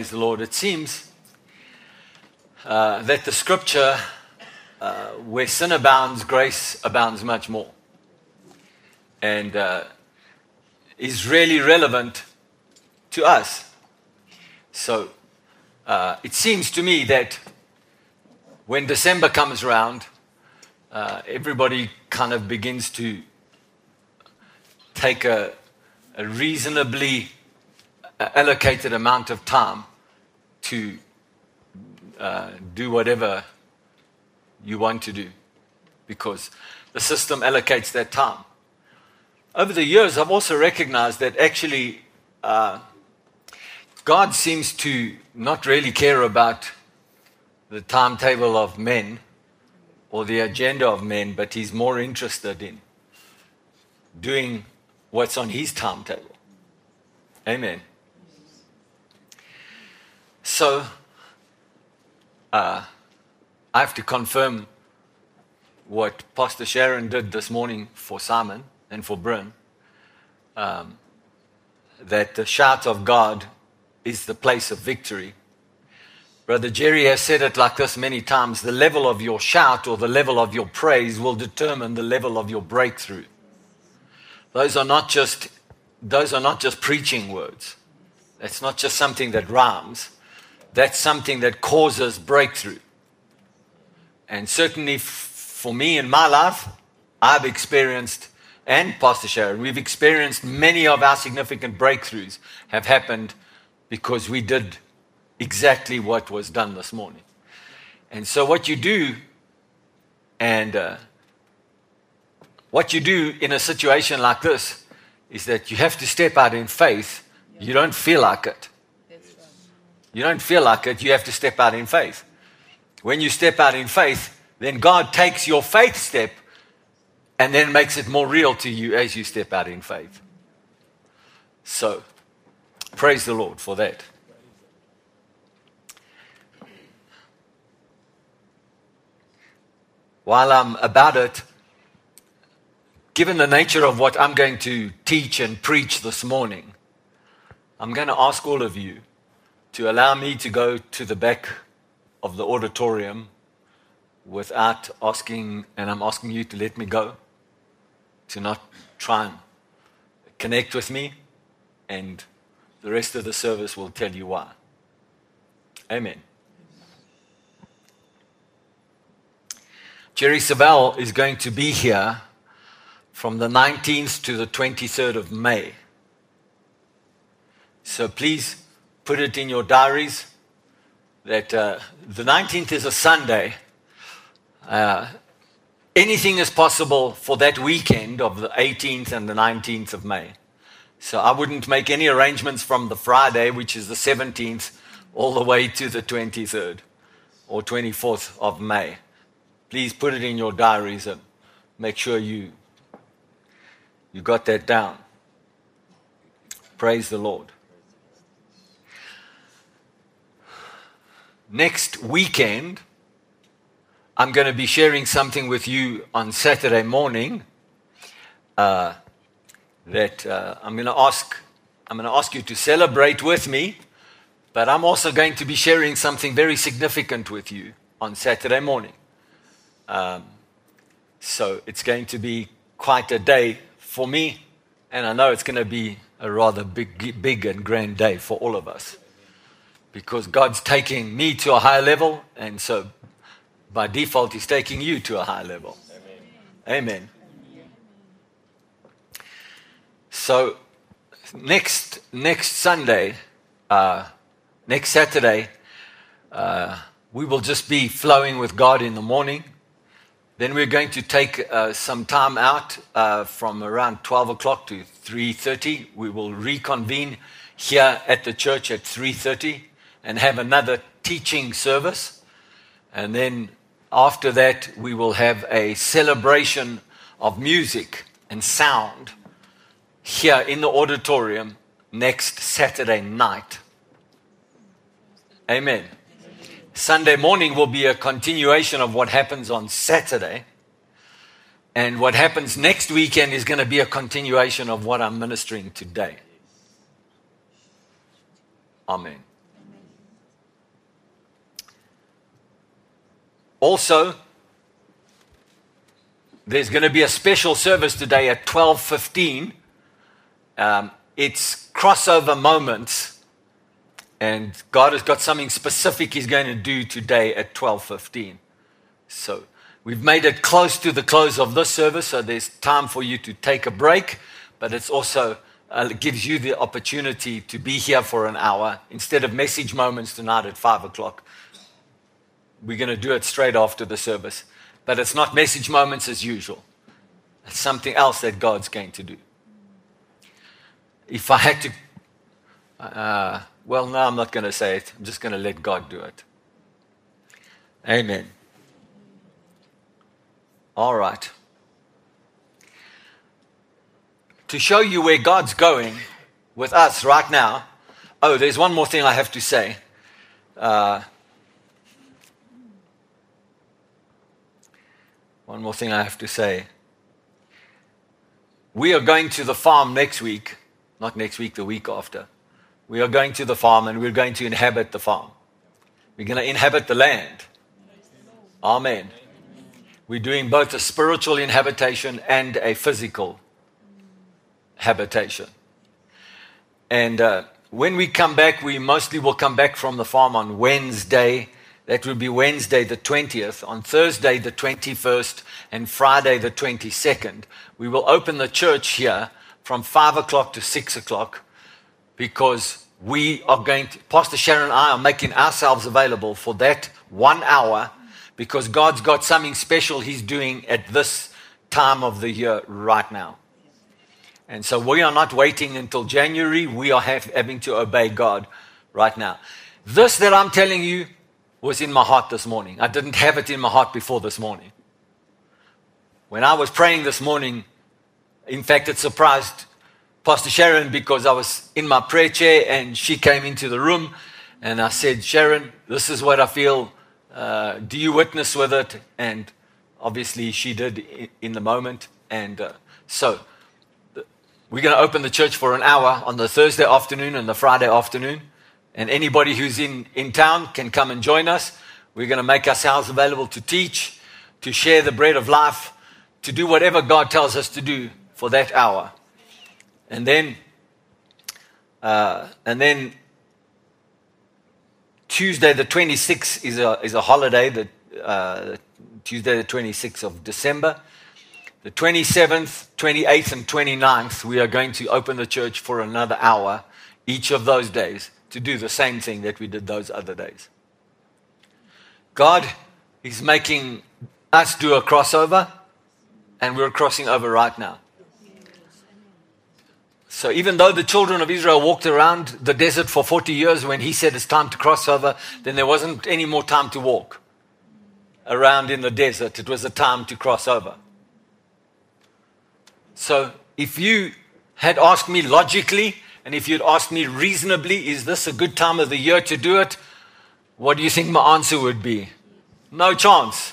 Praise the Lord. It seems uh, that the scripture, uh, where sin abounds, grace abounds much more. And uh, is really relevant to us. So uh, it seems to me that when December comes around, uh, everybody kind of begins to take a, a reasonably allocated amount of time to uh, do whatever you want to do because the system allocates that time. Over the years, I've also recognized that actually uh, God seems to not really care about the timetable of men or the agenda of men, but He's more interested in doing what's on His timetable. Amen. So, uh, I have to confirm what Pastor Sharon did this morning for Simon and for Bryn um, that the shout of God is the place of victory. Brother Jerry has said it like this many times the level of your shout or the level of your praise will determine the level of your breakthrough. Those are not just, those are not just preaching words. It's not just something that rhymes that's something that causes breakthrough. And certainly f- for me in my life, I've experienced, and Pastor Sharon, we've experienced many of our significant breakthroughs have happened because we did exactly what was done this morning. And so, what you do, and uh, what you do in a situation like this, is that you have to step out in faith. You don't feel like it. You don't feel like it, you have to step out in faith. When you step out in faith, then God takes your faith step and then makes it more real to you as you step out in faith. So, praise the Lord for that. While I'm about it, given the nature of what I'm going to teach and preach this morning, I'm going to ask all of you to allow me to go to the back of the auditorium without asking, and I'm asking you to let me go, to not try and connect with me, and the rest of the service will tell you why. Amen. Jerry Savelle is going to be here from the 19th to the 23rd of May. So please put it in your diaries that uh, the 19th is a Sunday. Uh, anything is possible for that weekend of the 18th and the 19th of May. So I wouldn't make any arrangements from the Friday, which is the 17th, all the way to the 23rd or 24th of May. Please put it in your diaries and make sure you, you got that down. Praise the Lord. Next weekend, I'm going to be sharing something with you on Saturday morning uh, that uh, I'm going to ask. I'm going to ask you to celebrate with me, but I'm also going to be sharing something very significant with you on Saturday morning. Um, so it's going to be quite a day for me, and I know it's going to be a rather big, big and grand day for all of us because God's taking me to a higher level, and so by default, He's taking you to a higher level. Amen. Amen. So next next Sunday, uh, next Saturday, uh, we will just be flowing with God in the morning. Then we're going to take uh, some time out uh, from around 12 o'clock to 3:30. We will reconvene here at the church at 3:30 and have another teaching service. And then after that, we will have a celebration of music and sound here in the auditorium next Saturday night. Amen. Sunday morning will be a continuation of what happens on Saturday. And what happens next weekend is going to be a continuation of what I'm ministering today. Amen. Also, there's going to be a special service today at 12:15. Um, it's crossover moments, and God has got something specific He's going to do today at 12:15. So we've made it close to the close of this service, so there's time for you to take a break, but it's also uh, gives you the opportunity to be here for an hour instead of message moments tonight at five o'clock. We're going to do it straight after the service. But it's not message moments as usual. It's something else that God's going to do. If I had to, uh, well, no, I'm not going to say it. I'm just going to let God do it. Amen. All right. To show you where God's going with us right now, oh, there's one more thing I have to say. Uh, One more thing I have to say. We are going to the farm next week, not next week, the week after. We are going to the farm and we're going to inhabit the farm. We're going to inhabit the land. Amen. We're doing both a spiritual inhabitation and a physical habitation. And uh, when we come back, we mostly will come back from the farm on Wednesday that will be Wednesday the 20th. On Thursday the 21st and Friday the 22nd, we will open the church here from 5 o'clock to 6 o'clock because we are going to, Pastor Sharon and I are making ourselves available for that one hour because God's got something special He's doing at this time of the year right now. And so we are not waiting until January. We are have, having to obey God right now. This that I'm telling you was in my heart this morning. I didn't have it in my heart before this morning. When I was praying this morning, in fact, it surprised Pastor Sharon because I was in my prayer chair and she came into the room and I said, Sharon, this is what I feel. Uh, do you witness with it? And obviously she did in the moment. And uh, so we're going to open the church for an hour on the Thursday afternoon and the Friday afternoon. And anybody who's in, in town can come and join us. We're going to make ourselves available to teach, to share the bread of life, to do whatever God tells us to do for that hour. And then, uh, and then Tuesday the 26th is a, is a holiday, the, uh, Tuesday the 26th of December. The 27th, 28th, and 29th, we are going to open the church for another hour each of those days to do the same thing that we did those other days. God is making us do a crossover, and we're crossing over right now. So, even though the children of Israel walked around the desert for 40 years when he said it's time to cross over, then there wasn't any more time to walk around in the desert. It was a time to cross over. So, if you had asked me logically, and if you'd asked me reasonably, is this a good time of the year to do it? What do you think my answer would be? No chance.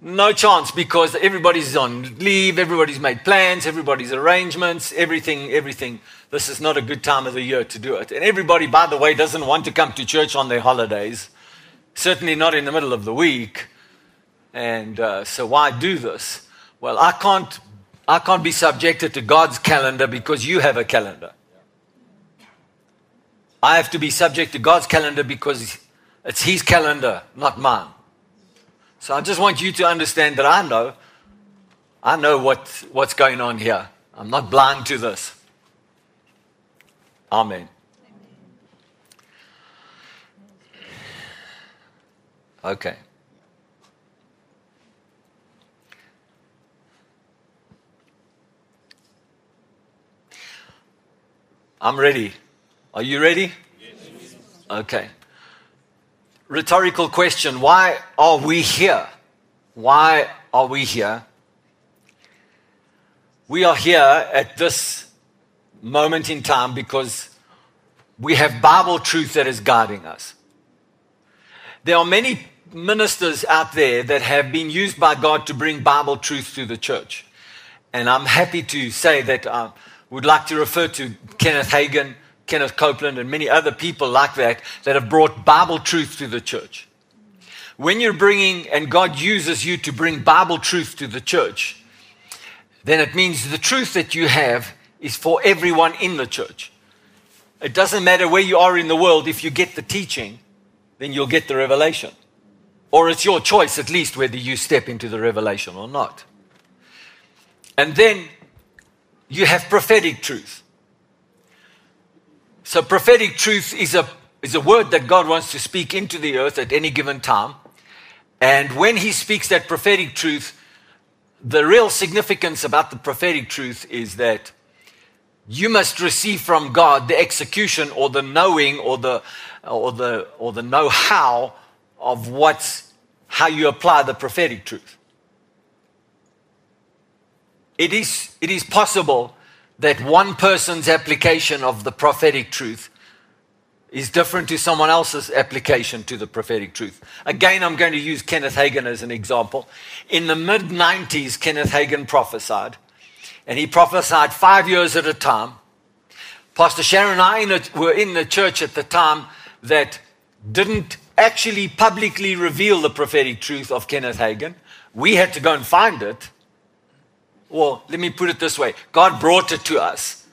No chance because everybody's on leave, everybody's made plans, everybody's arrangements, everything, everything. This is not a good time of the year to do it. And everybody, by the way, doesn't want to come to church on their holidays, certainly not in the middle of the week. And uh, so, why do this? Well, I can't, I can't be subjected to God's calendar because you have a calendar. I have to be subject to God's calendar because it's His calendar, not mine. So I just want you to understand that I know, I know what, what's going on here. I'm not blind to this. Amen. Okay. I'm ready. Are you ready? Yes. Okay. Rhetorical question Why are we here? Why are we here? We are here at this moment in time because we have Bible truth that is guiding us. There are many ministers out there that have been used by God to bring Bible truth to the church. And I'm happy to say that I would like to refer to Kenneth Hagin Kenneth Copeland and many other people like that that have brought Bible truth to the church. when you're bringing, and God uses you to bring Bible truth to the church, then it means the truth that you have is for everyone in the church. It doesn't matter where you are in the world, if you get the teaching, then you'll get the revelation. Or it's your choice, at least, whether you step into the revelation or not. And then you have prophetic truth. So, prophetic truth is a, is a word that God wants to speak into the earth at any given time. And when He speaks that prophetic truth, the real significance about the prophetic truth is that you must receive from God the execution or the knowing or the, or the, or the know how of what's, how you apply the prophetic truth. It is, it is possible that one person's application of the prophetic truth is different to someone else's application to the prophetic truth. Again, I'm going to use Kenneth Hagin as an example. In the mid 90s, Kenneth Hagin prophesied, and he prophesied five years at a time. Pastor Sharon and I were in the church at the time that didn't actually publicly reveal the prophetic truth of Kenneth Hagin. We had to go and find it. Well, let me put it this way God brought it to us.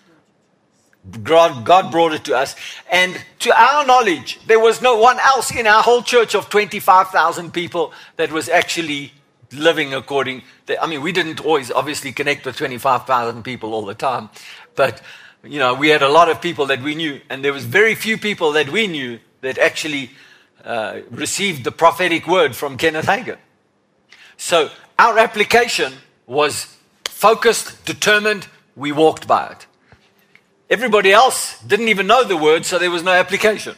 God, God brought it to us. And to our knowledge, there was no one else in our whole church of 25,000 people that was actually living according. To, I mean, we didn't always obviously connect with 25,000 people all the time, but you know, we had a lot of people that we knew, and there was very few people that we knew that actually uh, received the prophetic word from Kenneth Hagin. So our application was focused, determined, we walked by it. Everybody else didn't even know the word, so there was no application.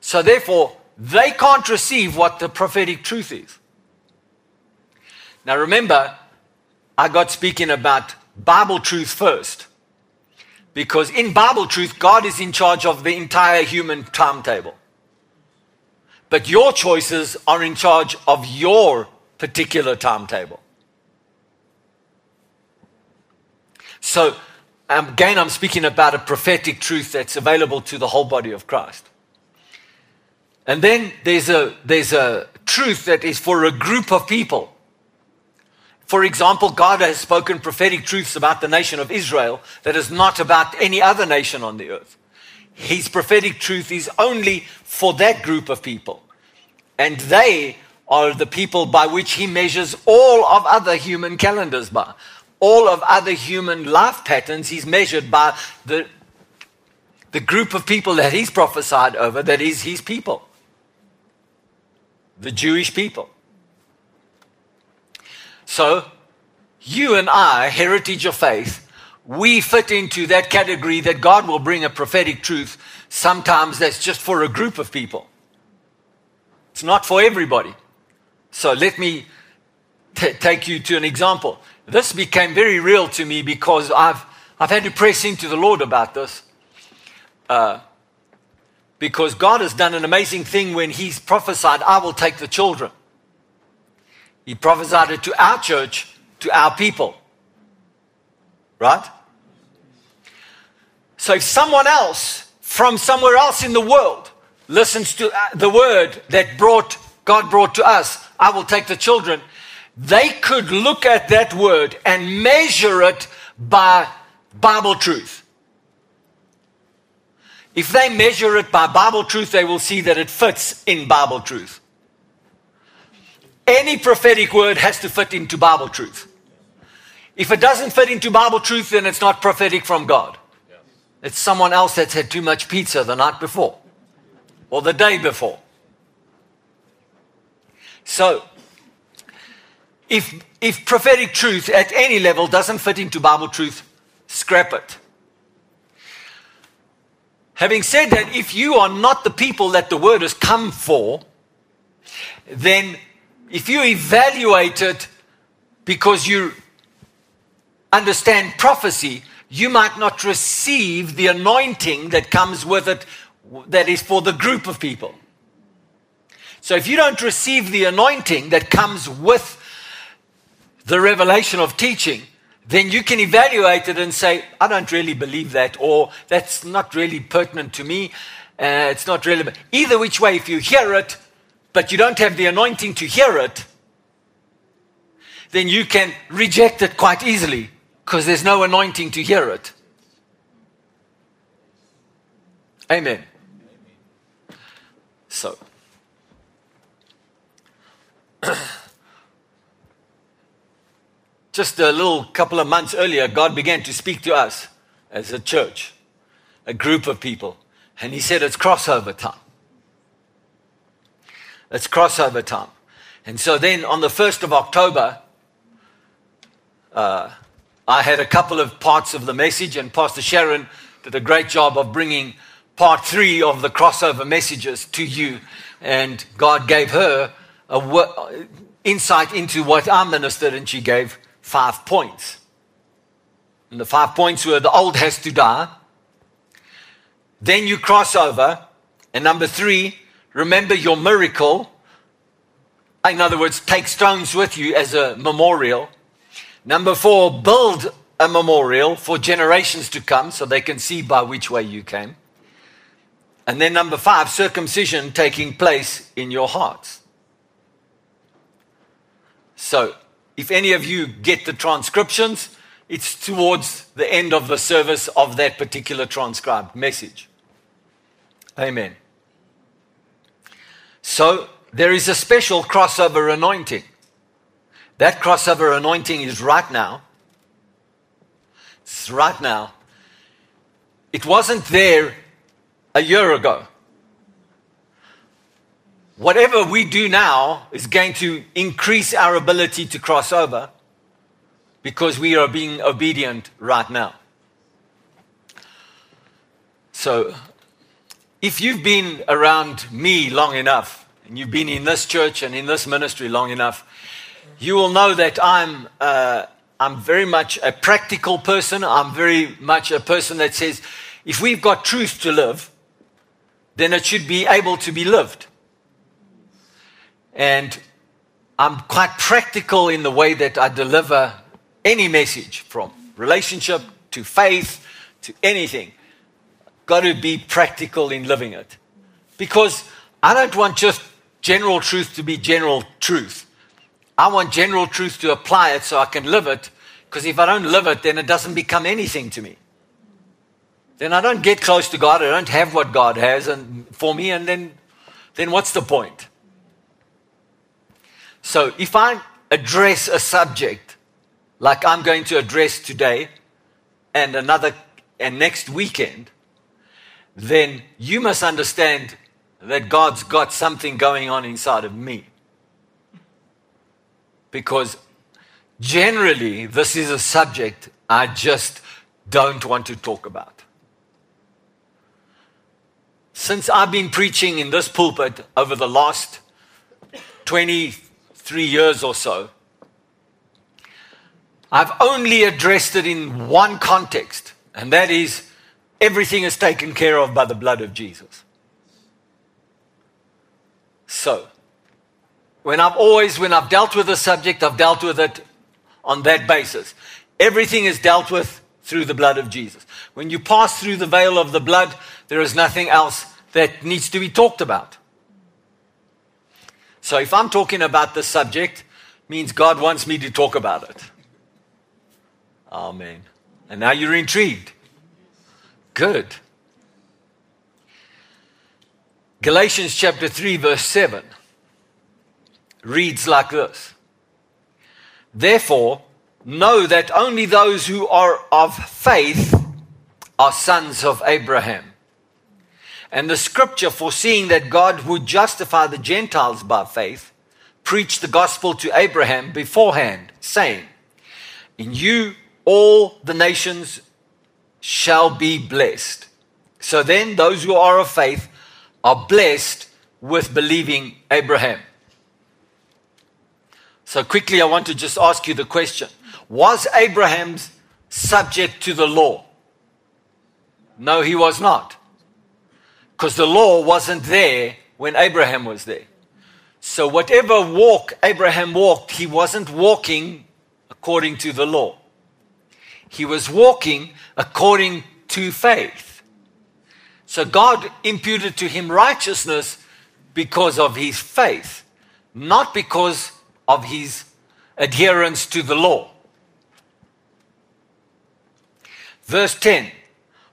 So therefore, they can't receive what the prophetic truth is. Now remember, I got speaking about Bible truth first. Because in Bible truth, God is in charge of the entire human timetable. But your choices are in charge of your particular timetable. So um, again, I'm speaking about a prophetic truth that's available to the whole body of Christ. And then there's a, there's a truth that is for a group of people. For example, God has spoken prophetic truths about the nation of Israel that is not about any other nation on the earth. His prophetic truth is only for that group of people. And they are the people by which he measures all of other human calendars by all of other human life patterns, he's measured by the, the group of people that he's prophesied over, that is his people, the Jewish people. So, you and I, heritage of faith, we fit into that category that God will bring a prophetic truth. Sometimes that's just for a group of people. It's not for everybody. So let me t- take you to an example this became very real to me because I've, I've had to press into the Lord about this. Uh, because God has done an amazing thing when He's prophesied, I will take the children. He prophesied it to our church, to our people. Right? So if someone else from somewhere else in the world listens to uh, the word that brought God brought to us, I will take the children, they could look at that word and measure it by Bible truth. If they measure it by Bible truth, they will see that it fits in Bible truth. Any prophetic word has to fit into Bible truth. If it doesn't fit into Bible truth, then it's not prophetic from God. It's someone else that's had too much pizza the night before or the day before. So, if, if prophetic truth at any level doesn't fit into Bible truth, scrap it. Having said that, if you are not the people that the word has come for, then if you evaluate it because you understand prophecy, you might not receive the anointing that comes with it that is for the group of people. So if you don't receive the anointing that comes with the revelation of teaching, then you can evaluate it and say, I don't really believe that, or that's not really pertinent to me. Uh, it's not relevant. Either which way, if you hear it, but you don't have the anointing to hear it, then you can reject it quite easily because there's no anointing to hear it. Amen. So, just a little couple of months earlier, God began to speak to us as a church, a group of people, and He said, It's crossover time. It's crossover time. And so then on the 1st of October, uh, I had a couple of parts of the message, and Pastor Sharon did a great job of bringing part three of the crossover messages to you. And God gave her a insight into what I ministered, and she gave five points. And the five points were the old has to die. Then you cross over. And number three, remember your miracle. In other words, take stones with you as a memorial. Number four, build a memorial for generations to come so they can see by which way you came. And then number five, circumcision taking place in your hearts. So, if any of you get the transcriptions, it's towards the end of the service of that particular transcribed message. Amen. So, there is a special crossover anointing. That crossover anointing is right now. It's right now. It wasn't there a year ago. Whatever we do now is going to increase our ability to cross over because we are being obedient right now. So, if you've been around me long enough, and you've been in this church and in this ministry long enough, you will know that I'm, uh, I'm very much a practical person. I'm very much a person that says, if we've got truth to live, then it should be able to be lived. And I'm quite practical in the way that I deliver any message from relationship to faith to anything. Got to be practical in living it. Because I don't want just general truth to be general truth. I want general truth to apply it so I can live it. Because if I don't live it, then it doesn't become anything to me then I don't get close to God. I don't have what God has and for me, and then, then what's the point? So if I address a subject like I'm going to address today and another and next weekend, then you must understand that God's got something going on inside of me. Because generally, this is a subject I just don't want to talk about. Since I've been preaching in this pulpit over the last 23 years or so, I've only addressed it in one context, and that is everything is taken care of by the blood of Jesus. So, when I've always, when I've dealt with a subject, I've dealt with it on that basis. Everything is dealt with through the blood of Jesus. When you pass through the veil of the blood, there is nothing else that needs to be talked about. So if I'm talking about the subject, means God wants me to talk about it. Amen. And now you're intrigued. Good. Galatians chapter 3, verse 7 reads like this Therefore, know that only those who are of faith are sons of Abraham. And the scripture, foreseeing that God would justify the Gentiles by faith, preached the gospel to Abraham beforehand, saying, In you all the nations shall be blessed. So then, those who are of faith are blessed with believing Abraham. So, quickly, I want to just ask you the question Was Abraham subject to the law? No, he was not because the law wasn't there when Abraham was there. So, whatever walk Abraham walked, he wasn't walking according to the law. He was walking according to faith. So, God imputed to him righteousness because of his faith, not because of his adherence to the law. Verse 10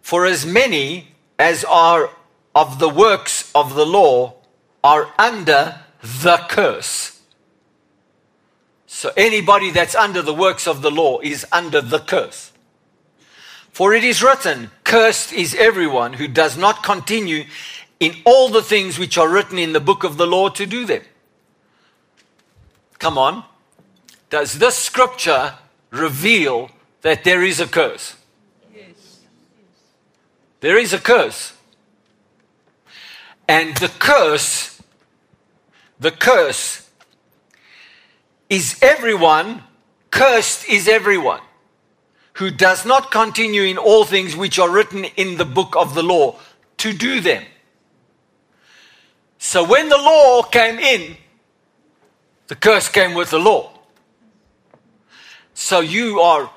For as many as are of the works of the law are under the curse. So anybody that's under the works of the law is under the curse. For it is written, Cursed is everyone who does not continue in all the things which are written in the book of the law to do them. Come on. Does this scripture reveal that there is a curse? Yes. There is a curse. And the curse, the curse is everyone, cursed is everyone who does not continue in all things which are written in the book of the law to do them. So when the law came in, the curse came with the law. So you are,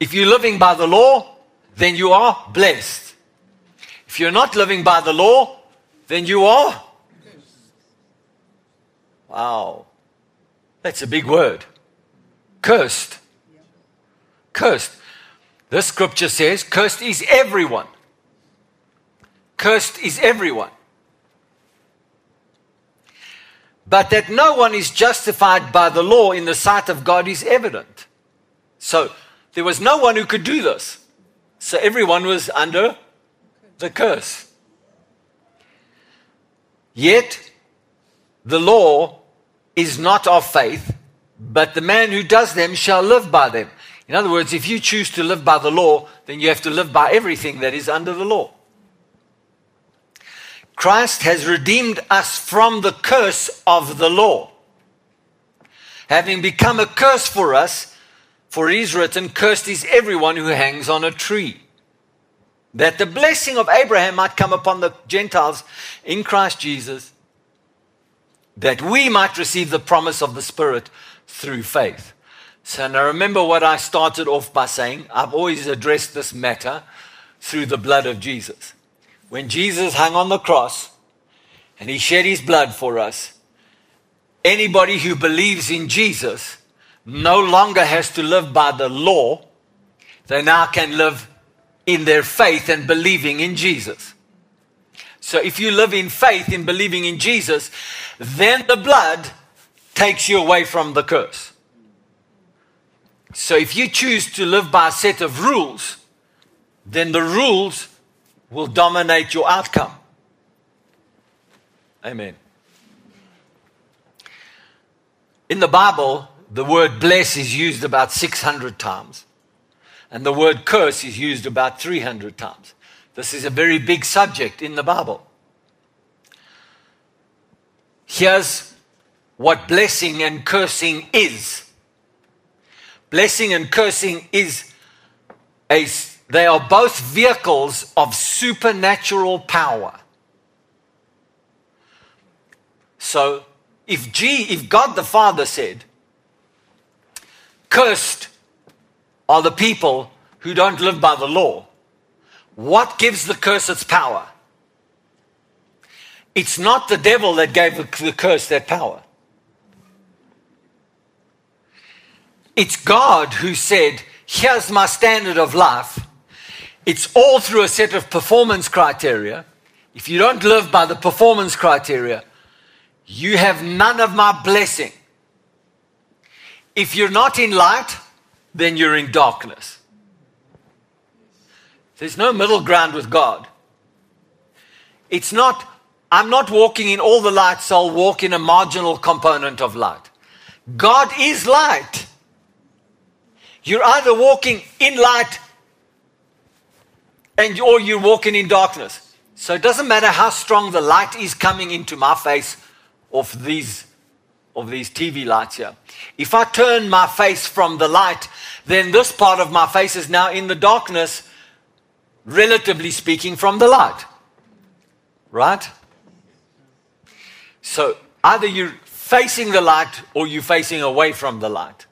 if you're living by the law, then you are blessed. If you're not living by the law, then you are. Wow. That's a big word. Cursed. Cursed. This scripture says, cursed is everyone. Cursed is everyone. But that no one is justified by the law in the sight of God is evident. So there was no one who could do this. So everyone was under the curse. Yet the law is not of faith, but the man who does them shall live by them. In other words, if you choose to live by the law, then you have to live by everything that is under the law. Christ has redeemed us from the curse of the law. Having become a curse for us, for it is written, Cursed is everyone who hangs on a tree. That the blessing of Abraham might come upon the Gentiles in Christ Jesus, that we might receive the promise of the Spirit through faith. So now remember what I started off by saying. I've always addressed this matter through the blood of Jesus. When Jesus hung on the cross and he shed his blood for us, anybody who believes in Jesus no longer has to live by the law. They now can live in their faith and believing in Jesus. So if you live in faith in believing in Jesus, then the blood takes you away from the curse. So if you choose to live by a set of rules, then the rules will dominate your outcome. Amen. In the Bible, the word bless is used about 600 times, and the word curse is used about 300 times. This is a very big subject in the Bible. Here's what blessing and cursing is. Blessing and cursing is a, they are both vehicles of supernatural power. So if G, if God the Father said, cursed are the people who don't live by the law, what gives the curse its power? It's not the devil that gave the curse that power. It's God who said, Here's my standard of life. It's all through a set of performance criteria. If you don't live by the performance criteria, you have none of my blessing. If you're not in light, then you're in darkness. There's no middle ground with God. It's not, I'm not walking in all the light, so I'll walk in a marginal component of light. God is light. You're either walking in light and or you're walking in darkness. So it doesn't matter how strong the light is coming into my face of these of these TV lights here. If I turn my face from the light, then this part of my face is now in the darkness, relatively speaking, from the light. Right? So either you're facing the light or you're facing away from the light.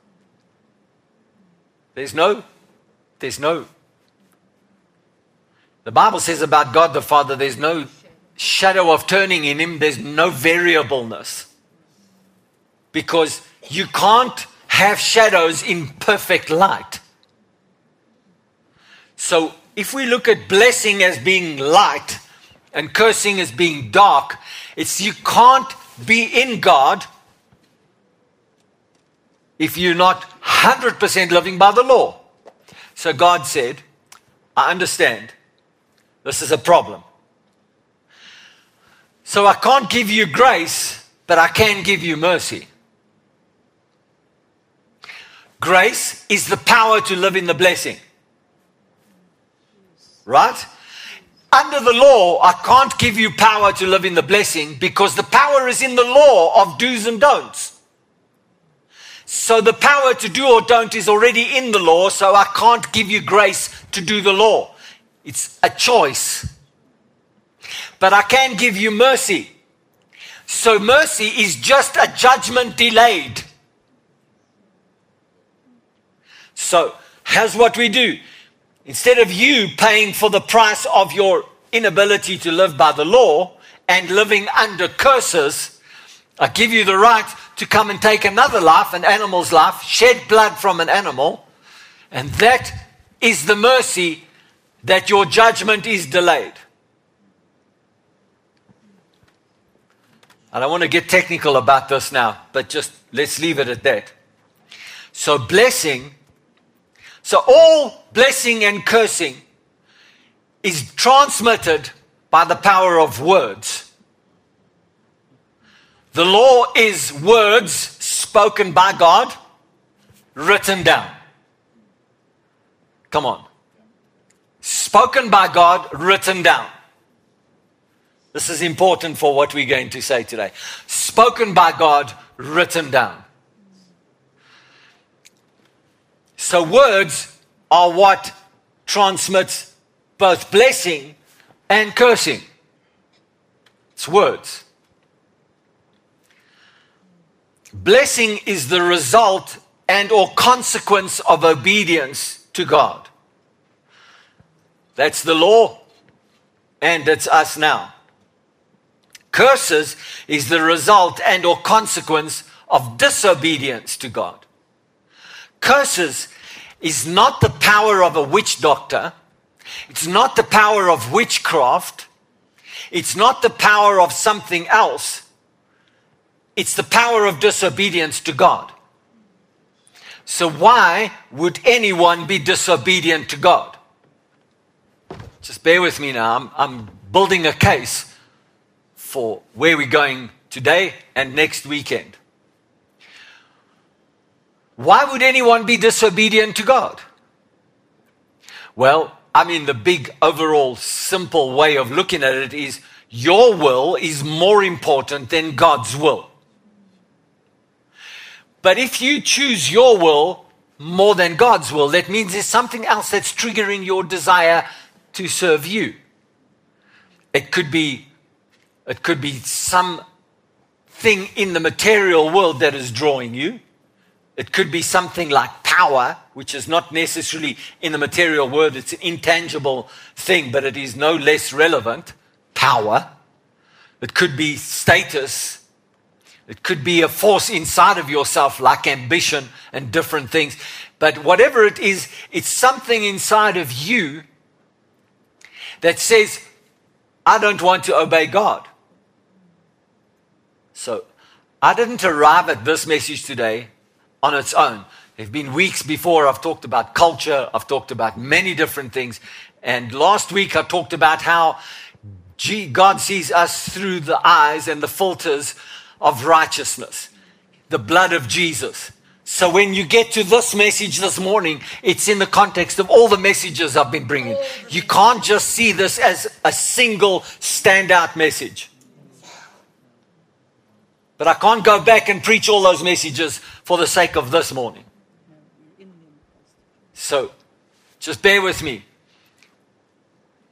There's no, there's no. The Bible says about God the Father, there's no shadow of turning in him, there's no variableness. Because you can't have shadows in perfect light. So if we look at blessing as being light and cursing as being dark, it's you can't be in God if you're not 100% living by the law. So God said, I understand. This is a problem. So I can't give you grace, but I can give you mercy. Grace is the power to live in the blessing. Right? Under the law, I can't give you power to live in the blessing because the power is in the law of do's and don'ts. So the power to do or don't is already in the law, so I can't give you grace to do the law. It's a choice. But I can give you mercy. So mercy is just a judgment delayed. So, here's what we do. Instead of you paying for the price of your inability to live by the law and living under curses, I give you the right to come and take another life, an animal's life, shed blood from an animal, and that is the mercy that your judgment is delayed. I don't want to get technical about this now, but just let's leave it at that. So, blessing so all blessing and cursing is transmitted by the power of words. The law is words spoken by God, written down. Come on. Spoken by God, written down. This is important for what we're going to say today. Spoken by God, written down. So, words are what transmits both blessing and cursing. It's words. Blessing is the result and or consequence of obedience to God. That's the law and it's us now. Curses is the result and or consequence of disobedience to God. Curses is not the power of a witch doctor. It's not the power of witchcraft. It's not the power of something else. It's the power of disobedience to God. So, why would anyone be disobedient to God? Just bear with me now. I'm, I'm building a case for where we're going today and next weekend. Why would anyone be disobedient to God? Well, I mean, the big overall simple way of looking at it is your will is more important than God's will. But if you choose your will more than God's will, that means there's something else that's triggering your desire to serve you. It could be, it could be some thing in the material world that is drawing you. It could be something like power, which is not necessarily in the material world, it's an intangible thing, but it is no less relevant. Power. It could be status. It could be a force inside of yourself, like ambition and different things. But whatever it is, it's something inside of you that says, I don't want to obey God. So I didn't arrive at this message today on its own. There have been weeks before I've talked about culture, I've talked about many different things. And last week I talked about how God sees us through the eyes and the filters of righteousness, the blood of Jesus. So when you get to this message this morning, it's in the context of all the messages I've been bringing. You can't just see this as a single standout message. But I can't go back and preach all those messages for the sake of this morning. So, just bear with me.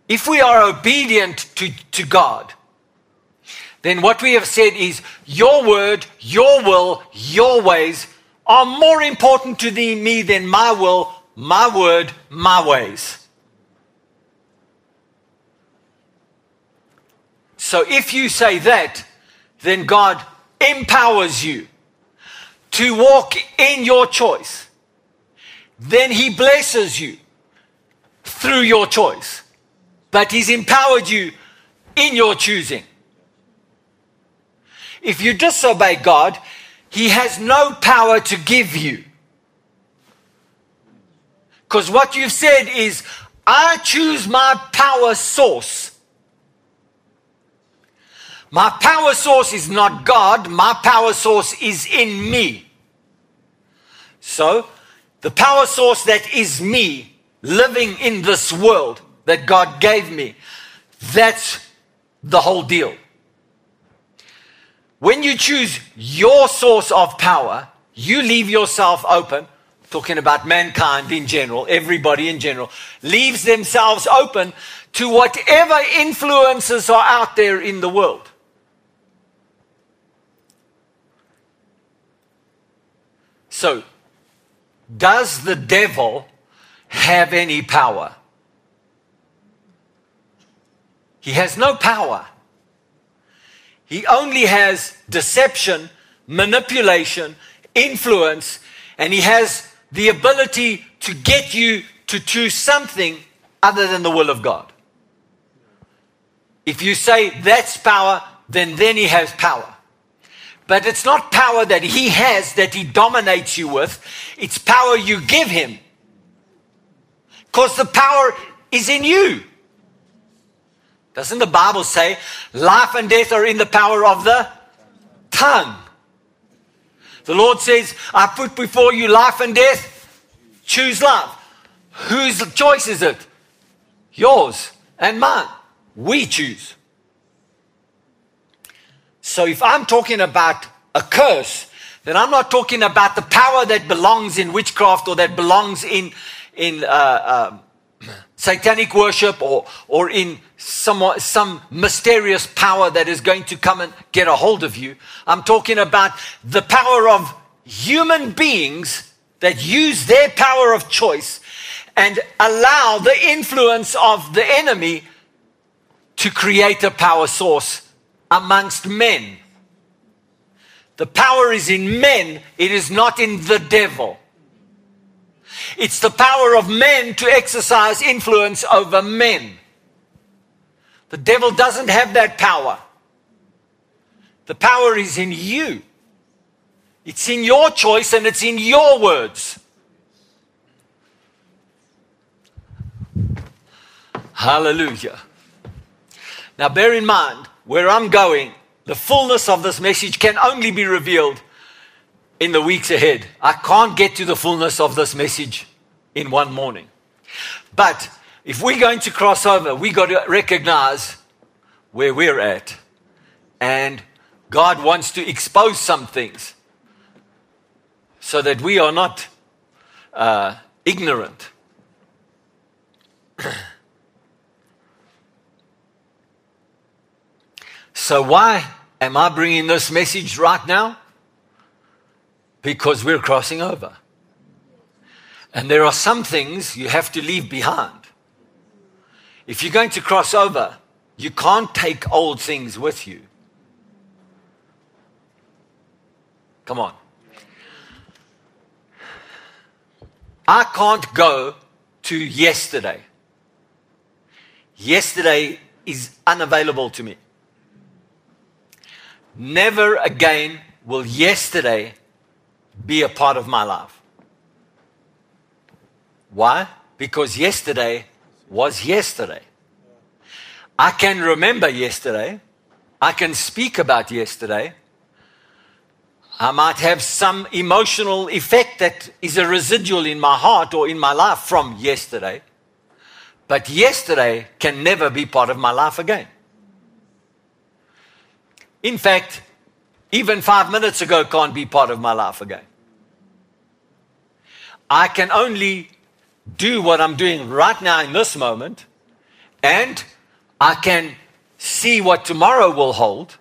If we are obedient to, to God, then what we have said is your word, your will, your ways are more important to thee, me than my will, my word, my ways. So if you say that, then God empowers you to walk in your choice. Then He blesses you through your choice. But He's empowered you in your choosing. If you disobey God, He has no power to give you. Because what you've said is, I choose my power source. My power source is not God, my power source is in me. So, the power source that is me living in this world that God gave me, that's the whole deal. When you choose your source of power, you leave yourself open, talking about mankind in general, everybody in general, leaves themselves open to whatever influences are out there in the world. So, does the devil have any power? He has no power. He only has deception, manipulation, influence, and he has the ability to get you to choose something other than the will of God. If you say that's power, then then he has power. But it's not power that he has that he dominates you with, it's power you give him. Because the power is in you. Doesn't the Bible say life and death are in the power of the tongue? The Lord says, I put before you life and death. Choose love. Whose choice is it? Yours and mine. We choose. So if I'm talking about a curse, then I'm not talking about the power that belongs in witchcraft or that belongs in in uh, uh, satanic worship or or in some some mysterious power that is going to come and get a hold of you. I'm talking about the power of human beings that use their power of choice and allow the influence of the enemy to create a power source amongst men. The power is in men, it is not in the devil. It's the power of men to exercise influence over men. The devil doesn't have that power. The power is in you. It's in your choice and it's in your words. Hallelujah. Now, bear in mind, where I'm going, the fullness of this message can only be revealed in the weeks ahead. I can't get to the fullness of this message in one morning. But if we're going to cross over, we got to recognize where we're at. And God wants to expose some things so that we are not uh, ignorant. So, why am I bringing this message right now? Because we're crossing over. And there are some things you have to leave behind. If you're going to cross over, you can't take old things with you. Come on. I can't go to yesterday. Yesterday is unavailable to me. Never again will yesterday be a part of my life. Why? Because yesterday was yesterday. I can remember yesterday. I can speak about yesterday. I might have some emotional effect that is a residual in my heart or in my life from yesterday. But yesterday can never be part of my life again. In fact, even five minutes ago can't be part of my life again. I can only do what I'm doing right now in this moment, and I can see what tomorrow will hold.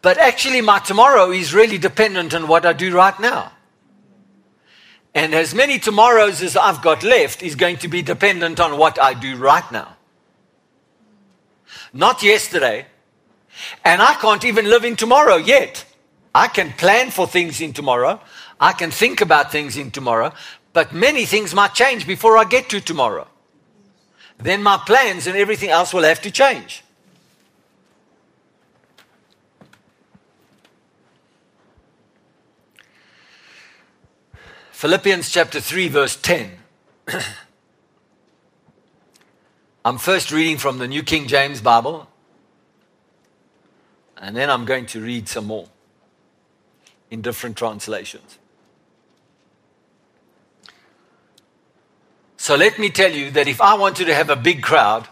But actually, my tomorrow is really dependent on what I do right now. And as many tomorrows as I've got left is going to be dependent on what I do right now. not yesterday, and I can't even live in tomorrow yet. I can plan for things in tomorrow, I can think about things in tomorrow, but many things might change before I get to tomorrow. Then my plans and everything else will have to change. Philippians chapter 3, verse 10. I'm first reading from the New King James Bible, and then I'm going to read some more in different translations. So let me tell you that if I wanted to have a big crowd,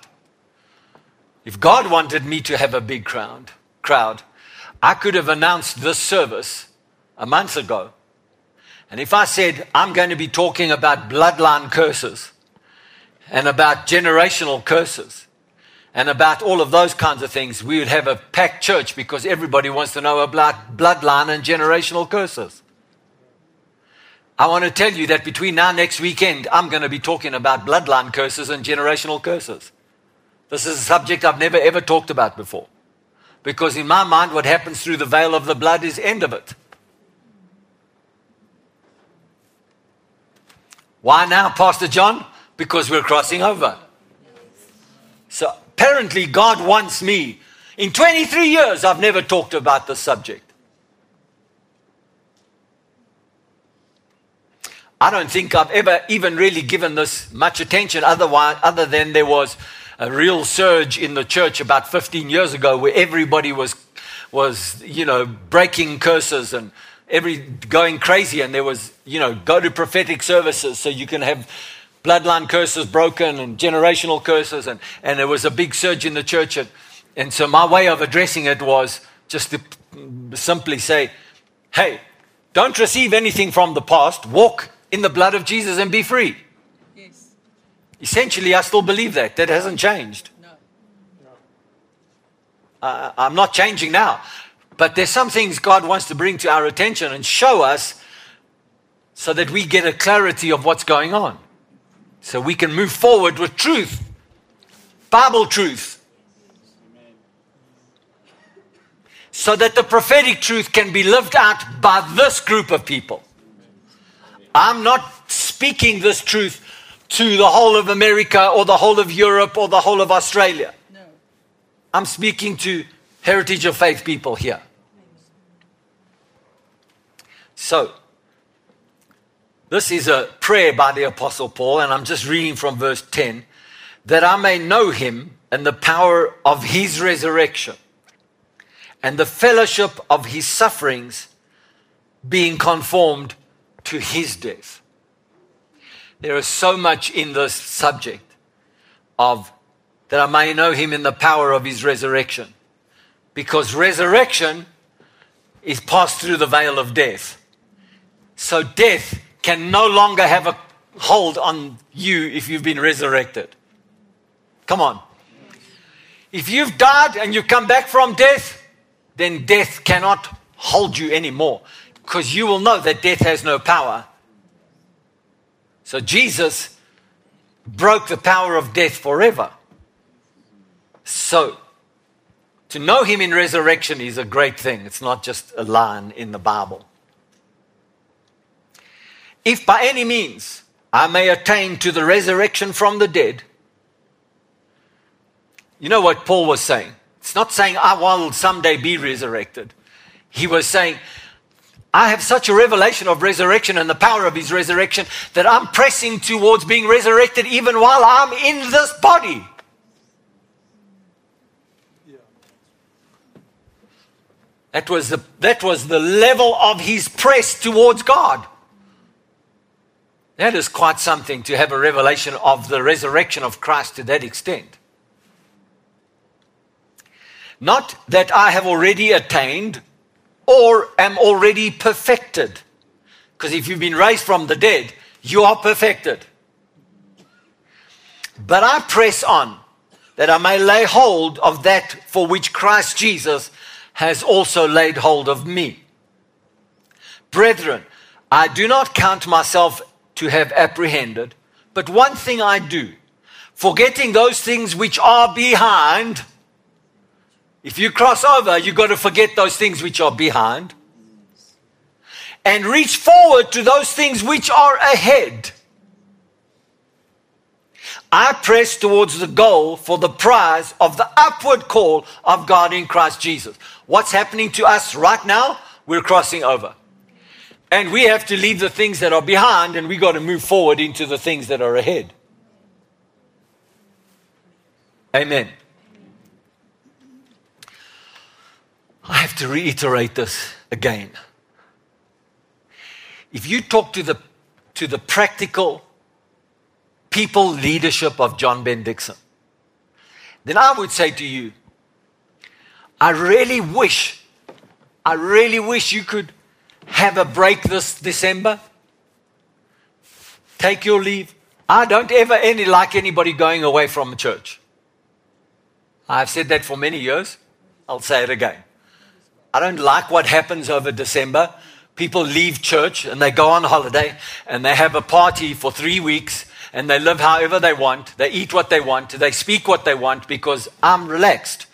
if God wanted me to have a big crowd, crowd, I could have announced this service a month ago and if I said, I'm going to be talking about bloodline curses and about generational curses and about all of those kinds of things, we would have a packed church because everybody wants to know about bloodline and generational curses. I want to tell you that between now and next weekend, I'm going to be talking about bloodline curses and generational curses. This is a subject I've never ever talked about before. Because in my mind, what happens through the veil of the blood is end of it. Why now, Pastor John? Because we're crossing over. Apparently, God wants me. In 23 years, I've never talked about the subject. I don't think I've ever even really given this much attention otherwise, other than there was a real surge in the church about 15 years ago where everybody was, was you know, breaking curses and every going crazy and there was you know go to prophetic services so you can have bloodline curses broken and generational curses and and there was a big surge in the church and, and so my way of addressing it was just to simply say hey don't receive anything from the past walk in the blood of jesus and be free yes. essentially i still believe that that hasn't changed no. No. Uh, i'm not changing now but there's some things God wants to bring to our attention and show us so that we get a clarity of what's going on. So we can move forward with truth, Bible truth. So that the prophetic truth can be lived out by this group of people. I'm not speaking this truth to the whole of America or the whole of Europe or the whole of Australia. No. I'm speaking to heritage of faith people here. So, this is a prayer by the Apostle Paul, and I'm just reading from verse 10 that I may know him and the power of his resurrection and the fellowship of his sufferings, being conformed to his death. There is so much in this subject of that I may know him in the power of his resurrection because resurrection is passed through the veil of death. So death can no longer have a hold on you if you've been resurrected. Come on. If you've died and you come back from death, then death cannot hold you anymore because you will know that death has no power. So Jesus broke the power of death forever. So to know him in resurrection is a great thing. It's not just a line in the Bible. If by any means I may attain to the resurrection from the dead, you know what Paul was saying? It's not saying ah, I will someday be resurrected. He was saying, I have such a revelation of resurrection and the power of his resurrection that I'm pressing towards being resurrected even while I'm in this body. That was the, that was the level of his press towards God. That is quite something to have a revelation of the resurrection of Christ to that extent. Not that I have already attained or am already perfected. Because if you've been raised from the dead, you are perfected. But I press on that I may lay hold of that for which Christ Jesus has also laid hold of me. Brethren, I do not count myself to have apprehended, but one thing I do, forgetting those things which are behind If you cross over, you've got to forget those things which are behind and reach forward to those things which are ahead. I press towards the goal for the prize of the upward call of God in Christ Jesus. What's happening to us right now? We're crossing over. And we have to leave the things that are behind and we got to move forward into the things that are ahead. Amen. I have to reiterate this again. If you talk to the, to the practical people leadership of John Bendixen, then I would say to you, I really wish, I really wish you could have a break this December. Take your leave. I don't ever any like anybody going away from church. I've said that for many years. I'll say it again. I don't like what happens over December. People leave church and they go on holiday and they have a party for three weeks and they live however they want. They eat what they want. They speak what they want because I'm relaxed.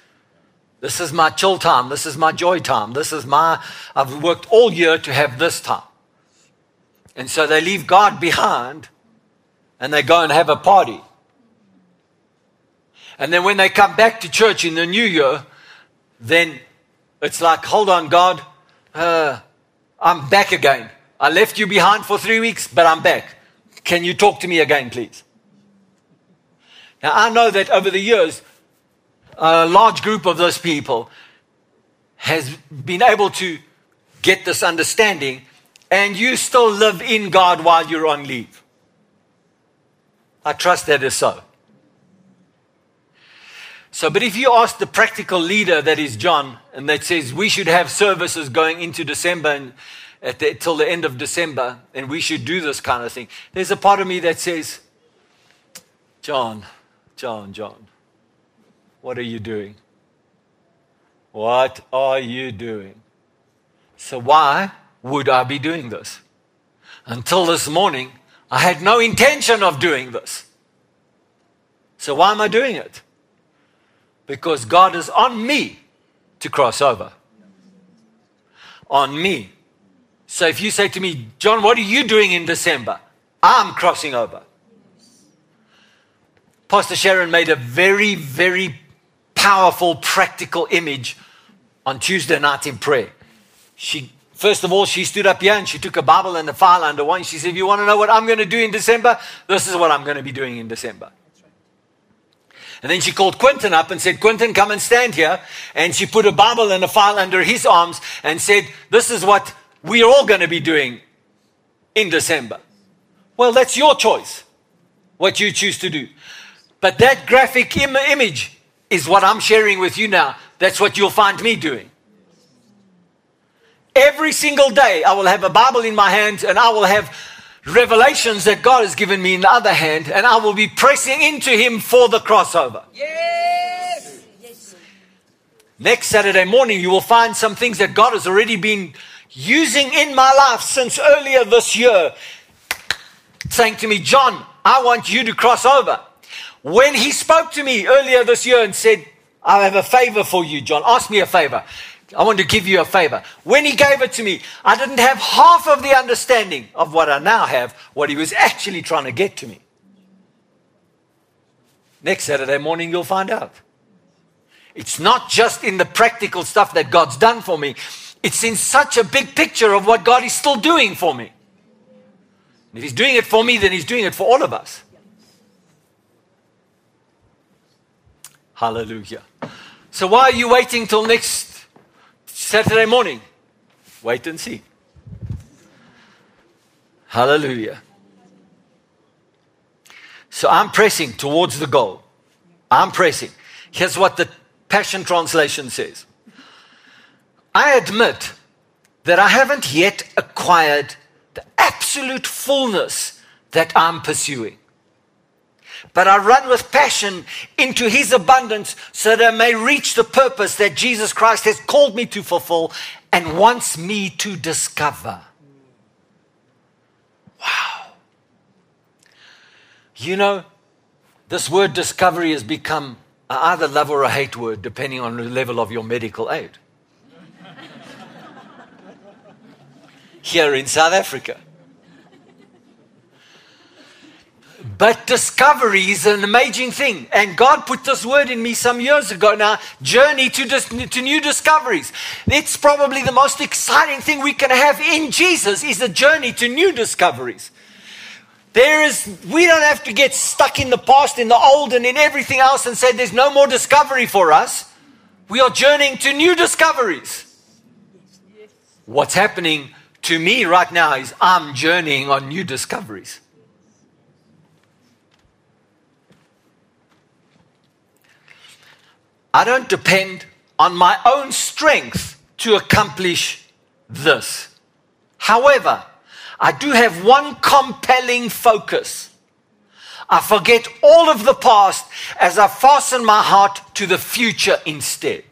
This is my chill time. This is my joy time. This is my, I've worked all year to have this time. And so they leave God behind and they go and have a party. And then when they come back to church in the new year, then it's like, hold on, God, uh, I'm back again. I left you behind for three weeks, but I'm back. Can you talk to me again, please? Now, I know that over the years, a large group of those people has been able to get this understanding, and you still live in God while you're on leave. I trust that is so. So, but if you ask the practical leader that is John, and that says we should have services going into December and at the, till the end of December, and we should do this kind of thing, there's a part of me that says, John, John, John, what are you doing? What are you doing? So, why would I be doing this? Until this morning, I had no intention of doing this. So, why am I doing it? because God is on me to cross over. On me. So if you say to me, John, what are you doing in December? I'm crossing over. Pastor Sharon made a very, very powerful, practical image on Tuesday night in prayer. She, first of all, she stood up here and she took a Bible and a file under one. She said, If you want to know what I'm going to do in December, this is what I'm going to be doing in December. And then she called Quentin up and said, Quentin, come and stand here. And she put a Bible and a file under his arms and said, This is what we're all going to be doing in December. Well, that's your choice, what you choose to do. But that graphic Im- image is what I'm sharing with you now. That's what you'll find me doing. Every single day, I will have a Bible in my hand and I will have revelations that God has given me in the other hand, and I will be pressing into Him for the crossover. Yes. yes. Next Saturday morning, you will find some things that God has already been using in my life since earlier this year, saying to me, John, I want you to cross over. When He spoke to me earlier this year and said, I have a favor for you, John, ask me a favor. I want to give you a favor. When he gave it to me, I didn't have half of the understanding of what I now have, what he was actually trying to get to me. Next Saturday morning, you'll find out. It's not just in the practical stuff that God's done for me, it's in such a big picture of what God is still doing for me. If He's doing it for me, then He's doing it for all of us. Hallelujah. So, why are you waiting till next Saturday morning. Wait and see. Hallelujah. So I'm pressing towards the goal. I'm pressing. Here's what the Passion Translation says I admit that I haven't yet acquired the absolute fullness that I'm pursuing. But I run with passion into his abundance so that I may reach the purpose that Jesus Christ has called me to fulfill and wants me to discover. Wow. You know, this word discovery has become either love or a hate word, depending on the level of your medical aid. Here in South Africa. But discovery is an amazing thing. And God put this word in me some years ago now journey to, dis- to new discoveries. It's probably the most exciting thing we can have in Jesus is a journey to new discoveries. There is, we don't have to get stuck in the past, in the old, and in everything else and say there's no more discovery for us. We are journeying to new discoveries. What's happening to me right now is I'm journeying on new discoveries. I don't depend on my own strength to accomplish this. However, I do have one compelling focus. I forget all of the past as I fasten my heart to the future instead.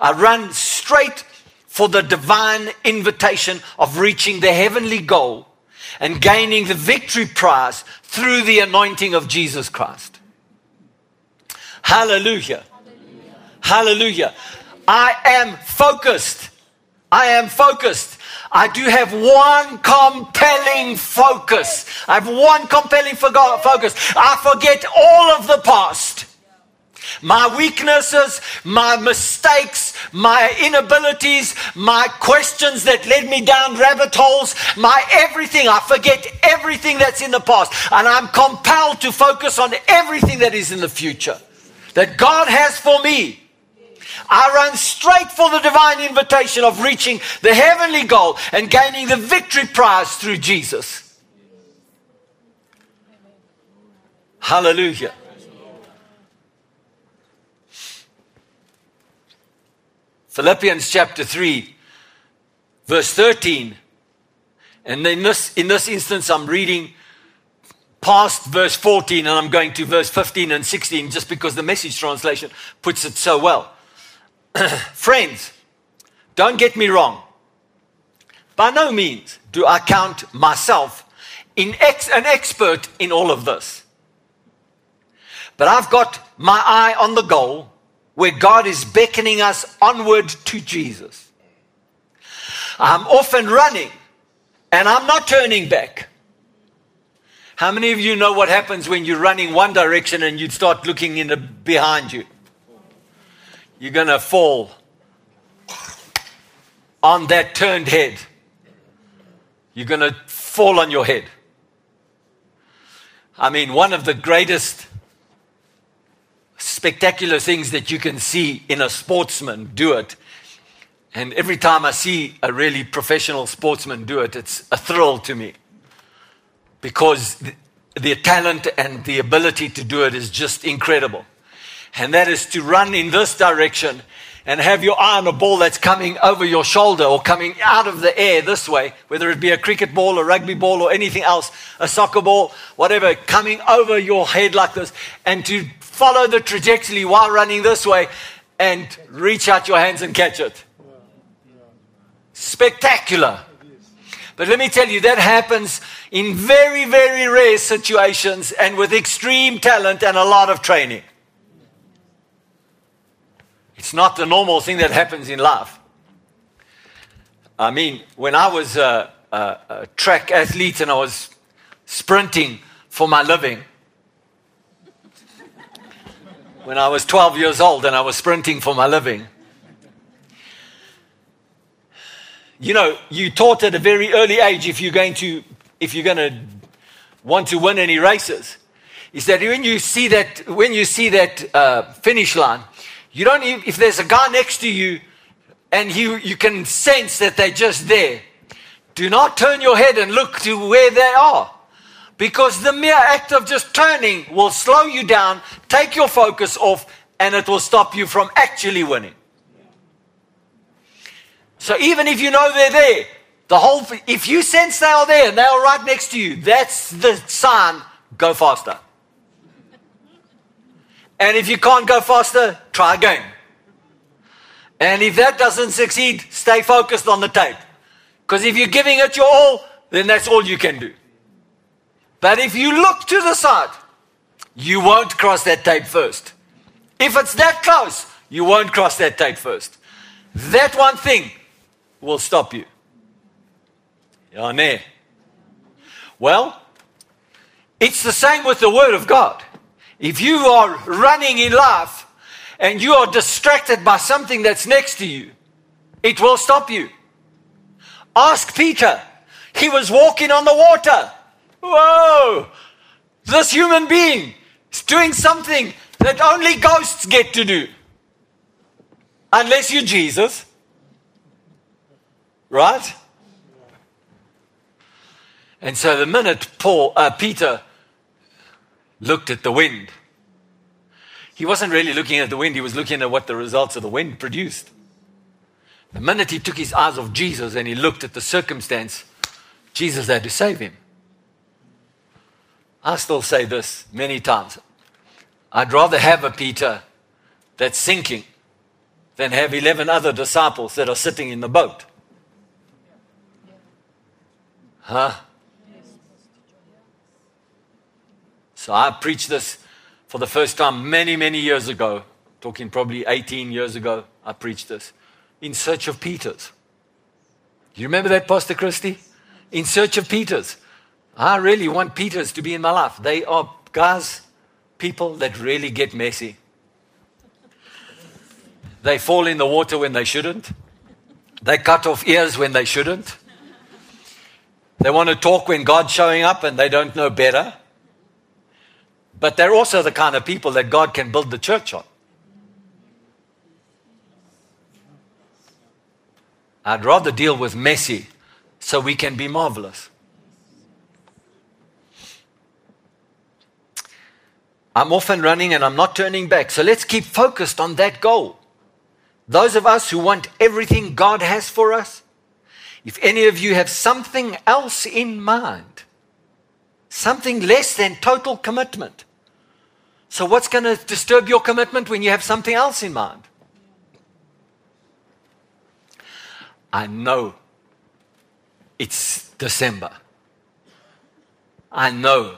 I run straight for the divine invitation of reaching the heavenly goal and gaining the victory prize through the anointing of Jesus Christ. Hallelujah. Hallelujah. I am focused. I am focused. I do have one compelling focus. I have one compelling focus. I forget all of the past. My weaknesses, my mistakes, my inabilities, my questions that led me down rabbit holes, my everything. I forget everything that's in the past. And I'm compelled to focus on everything that is in the future that God has for me. I run straight for the divine invitation of reaching the heavenly goal and gaining the victory prize through Jesus. Hallelujah. Philippians chapter 3, verse 13. And in this, in this instance, I'm reading past verse 14 and I'm going to verse 15 and 16 just because the message translation puts it so well. Friends, don't get me wrong. By no means do I count myself ex- an expert in all of this. But I've got my eye on the goal where God is beckoning us onward to Jesus. I'm off and running and I'm not turning back. How many of you know what happens when you're running one direction and you start looking in the, behind you? You're going to fall on that turned head. You're going to fall on your head. I mean, one of the greatest spectacular things that you can see in a sportsman do it. And every time I see a really professional sportsman do it, it's a thrill to me because the, the talent and the ability to do it is just incredible. And that is to run in this direction and have your eye on a ball that's coming over your shoulder or coming out of the air this way, whether it be a cricket ball, a rugby ball, or anything else, a soccer ball, whatever, coming over your head like this, and to follow the trajectory while running this way and reach out your hands and catch it. Spectacular. But let me tell you, that happens in very, very rare situations and with extreme talent and a lot of training. It's not the normal thing that happens in life. I mean, when I was a, a, a track athlete and I was sprinting for my living, when I was 12 years old and I was sprinting for my living, you know, you taught at a very early age if you're going to, if you're going to want to win any races, is that when you see that, when you see that uh, finish line, you don't even, if there's a guy next to you and you, you can sense that they're just there, do not turn your head and look to where they are. Because the mere act of just turning will slow you down, take your focus off, and it will stop you from actually winning. So even if you know they're there, the whole if you sense they are there and they are right next to you, that's the sign go faster. And if you can't go faster, try again. And if that doesn't succeed, stay focused on the tape. Because if you're giving it your all, then that's all you can do. But if you look to the side, you won't cross that tape first. If it's that close, you won't cross that tape first. That one thing will stop you. Ja, nee. Well, it's the same with the Word of God. If you are running in life and you are distracted by something that's next to you, it will stop you. Ask Peter. He was walking on the water. Whoa! This human being is doing something that only ghosts get to do. Unless you're Jesus. Right? And so the minute Paul, uh, Peter looked at the wind, he wasn't really looking at the wind, he was looking at what the results of the wind produced. The minute he took his eyes off Jesus and he looked at the circumstance, Jesus had to save him. I still say this many times. I'd rather have a Peter that's sinking than have 11 other disciples that are sitting in the boat. Huh? So I preached this for the first time many, many years ago, talking probably 18 years ago. I preached this in search of Peters. You remember that, Pastor Christie? In search of Peters. I really want Peters to be in my life. They are guys, people that really get messy. They fall in the water when they shouldn't. They cut off ears when they shouldn't. They want to talk when God's showing up and they don't know better. But they're also the kind of people that God can build the church on. I'd rather deal with messy so we can be marvelous. I'm off and running and I'm not turning back. So let's keep focused on that goal. Those of us who want everything God has for us, if any of you have something else in mind, something less than total commitment, so, what's going to disturb your commitment when you have something else in mind? I know it's December. I know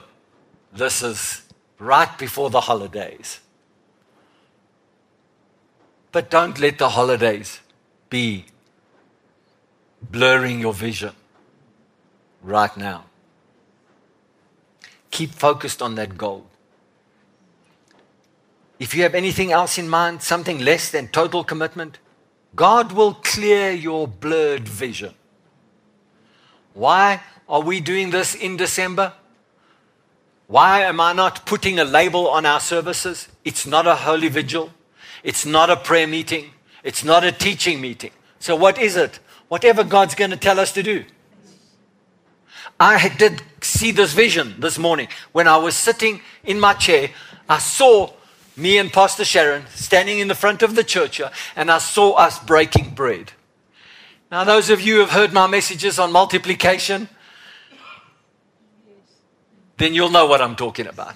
this is right before the holidays. But don't let the holidays be blurring your vision right now. Keep focused on that goal. If you have anything else in mind, something less than total commitment, God will clear your blurred vision. Why are we doing this in December? Why am I not putting a label on our services? It's not a holy vigil. It's not a prayer meeting. It's not a teaching meeting. So, what is it? Whatever God's going to tell us to do. I did see this vision this morning. When I was sitting in my chair, I saw me and Pastor Sharon standing in the front of the church, and I saw us breaking bread. Now, those of you who have heard my messages on multiplication, then you'll know what I'm talking about.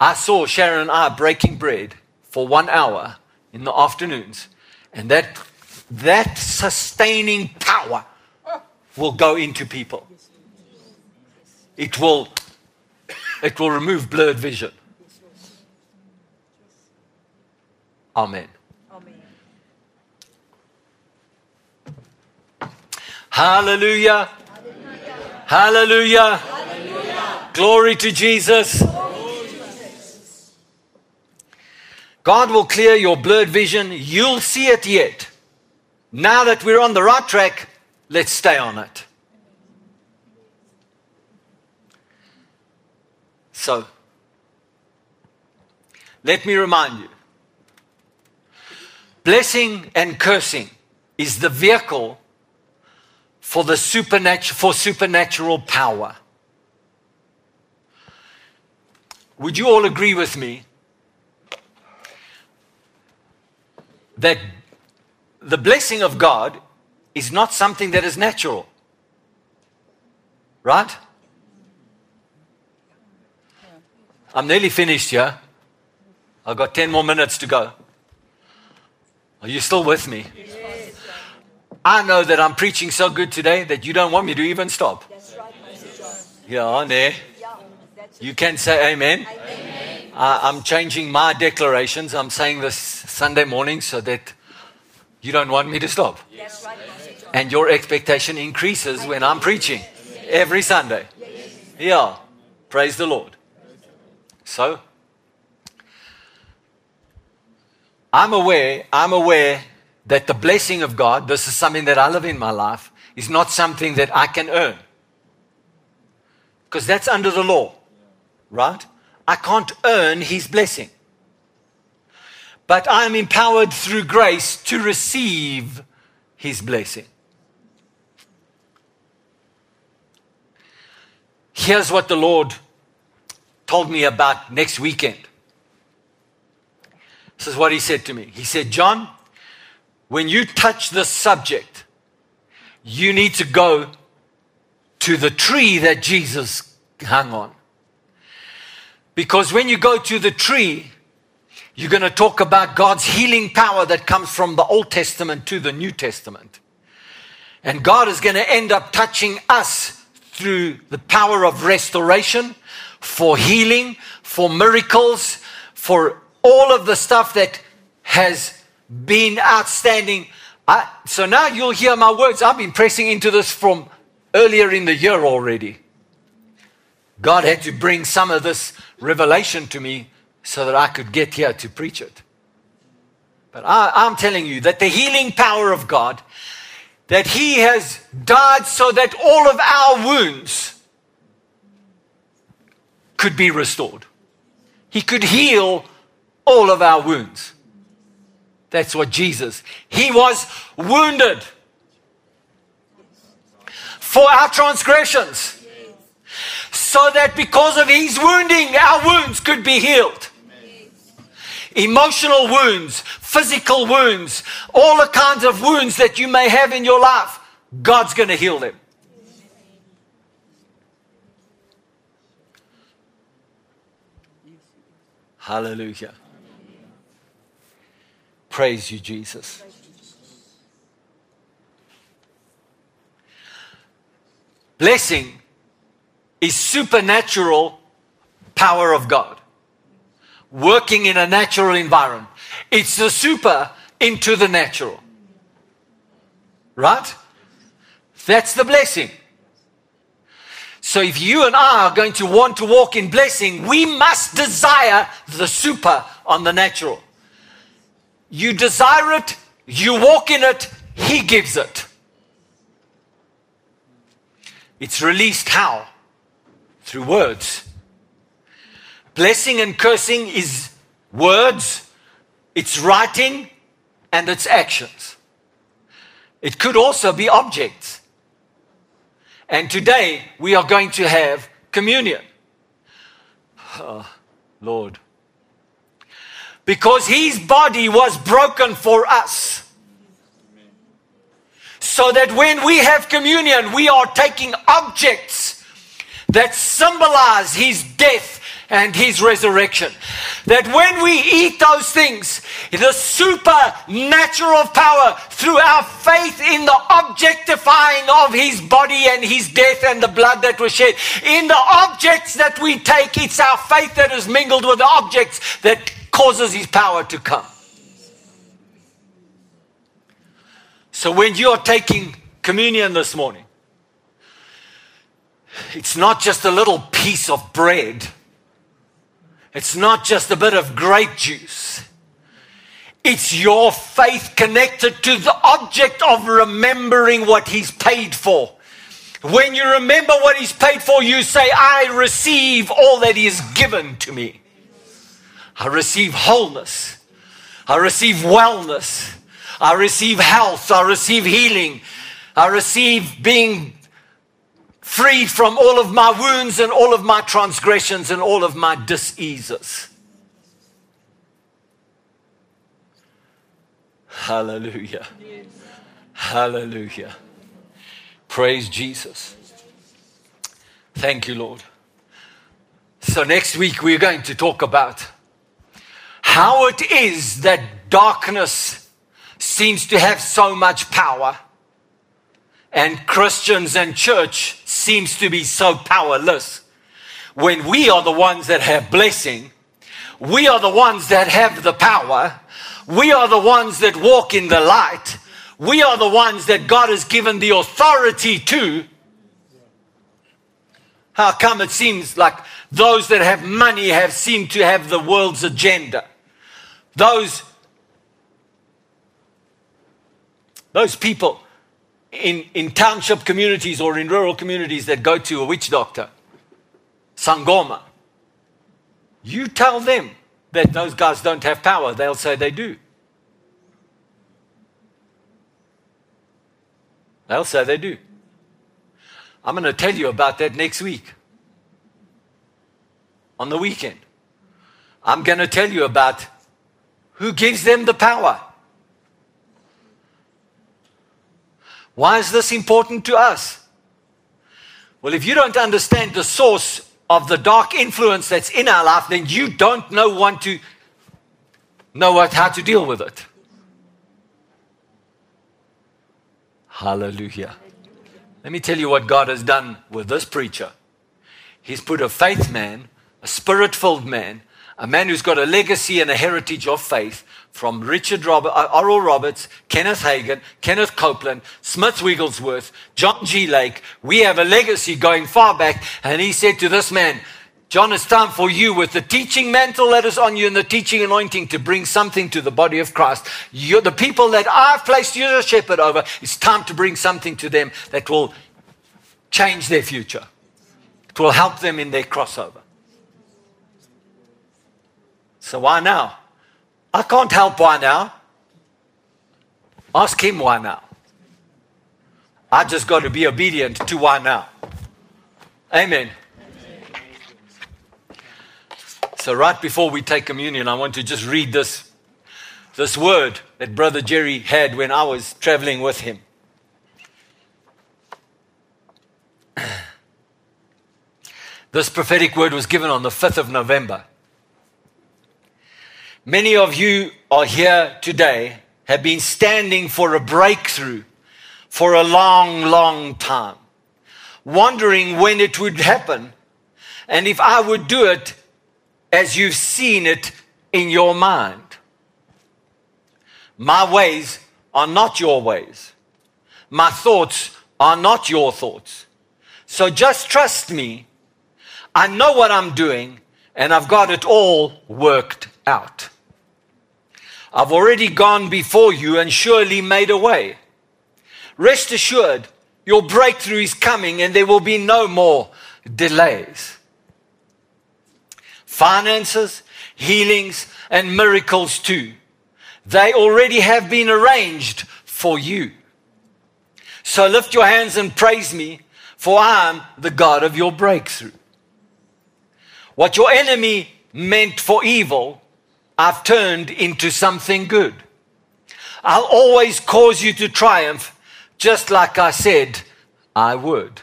I saw Sharon and I breaking bread for one hour in the afternoons, and that, that sustaining power will go into people. It will, it will remove blurred vision. Amen. Hallelujah. Hallelujah. Hallelujah. Glory to Jesus. God will clear your blurred vision. You'll see it yet. Now that we're on the right track, let's stay on it. So, let me remind you Blessing and cursing is the vehicle for the supernatural for supernatural power. Would you all agree with me that the blessing of God is not something that is natural? Right? I'm nearly finished here. I've got 10 more minutes to go. Are you still with me? Yes. I know that I'm preaching so good today that you don't want me to even stop. Right, Yeah? Yeah, You can say amen. amen. Uh, I'm changing my declarations. I'm saying this Sunday morning so that you don't want me to stop. And your expectation increases when I'm preaching every Sunday. Yeah. Praise the Lord. So, I'm aware, I'm aware that the blessing of God, this is something that I live in my life, is not something that I can earn. Because that's under the law, right? I can't earn His blessing. But I am empowered through grace to receive His blessing. Here's what the Lord told me about next weekend. This is what He said to me. He said, John, when you touch this subject, you need to go to the tree that Jesus hung on. Because when you go to the tree, you're going to talk about God's healing power that comes from the Old Testament to the New Testament. And God is going to end up touching us through the power of restoration, for healing, for miracles, for all of the stuff that has been outstanding. I, so now you'll hear my words. I've been pressing into this from earlier in the year already. God had to bring some of this revelation to me so that I could get here to preach it. But I, I'm telling you that the healing power of God, that He has died so that all of our wounds could be restored. He could heal all of our wounds. That's what Jesus, he was wounded for our transgressions. So that because of his wounding, our wounds could be healed. Emotional wounds, physical wounds, all the kinds of wounds that you may have in your life, God's going to heal them. Hallelujah. Praise you, Jesus. Blessing is supernatural power of God working in a natural environment. It's the super into the natural. Right? That's the blessing. So if you and I are going to want to walk in blessing, we must desire the super on the natural. You desire it, you walk in it, He gives it. It's released how? Through words. Blessing and cursing is words, it's writing, and it's actions. It could also be objects. And today we are going to have communion. Oh, Lord because his body was broken for us. So that when we have communion, we are taking objects that symbolize his death and his resurrection. That when we eat those things, the supernatural power through our faith in the objectifying of his body and his death and the blood that was shed, in the objects that we take, it's our faith that is mingled with the objects that causes his power to come. So when you're taking communion this morning, it's not just a little piece of bread. It's not just a bit of grape juice. It's your faith connected to the object of remembering what He's paid for. When you remember what He's paid for, you say, I receive all that He has given to me. I receive wholeness. I receive wellness. I receive health. I receive healing. I receive being freed from all of my wounds and all of my transgressions and all of my diseases. Hallelujah. Hallelujah. Praise Jesus. Thank you, Lord. So, next week we're going to talk about how it is that darkness seems to have so much power and Christians and church seems to be so powerless. when we are the ones that have blessing, we are the ones that have the power, we are the ones that walk in the light, we are the ones that God has given the authority to. How come it seems like those that have money have seemed to have the world's agenda? Those, those people in, in township communities or in rural communities that go to a witch doctor, Sangoma, you tell them that those guys don't have power, they'll say they do. They'll say they do. I'm going to tell you about that next week. On the weekend. I'm going to tell you about who gives them the power. Why is this important to us? Well, if you don't understand the source of the dark influence that's in our life, then you don't know want to know what, how to deal with it. Hallelujah. Let me tell you what God has done with this preacher. He's put a faith man, a spirit filled man, a man who's got a legacy and a heritage of faith from Richard Robert, uh, Oral Roberts, Kenneth Hagin, Kenneth Copeland, Smith Wigglesworth, John G. Lake. We have a legacy going far back. And he said to this man, John, it's time for you with the teaching mantle that is on you and the teaching anointing to bring something to the body of Christ. You're the people that I've placed you as a shepherd over. It's time to bring something to them that will change their future. It will help them in their crossover. So why now? I can't help why now. Ask him why now. I just got to be obedient to why now. Amen. So, right before we take communion, I want to just read this, this word that Brother Jerry had when I was traveling with him. This prophetic word was given on the 5th of November. Many of you are here today, have been standing for a breakthrough for a long, long time, wondering when it would happen and if I would do it as you've seen it in your mind. My ways are not your ways. My thoughts are not your thoughts. So just trust me. I know what I'm doing and I've got it all worked out. I've already gone before you and surely made a way. Rest assured, your breakthrough is coming and there will be no more delays finances, healings, and miracles too. They already have been arranged for you. So lift your hands and praise me, for I am the God of your breakthrough. What your enemy meant for evil, I've turned into something good. I'll always cause you to triumph, just like I said I would.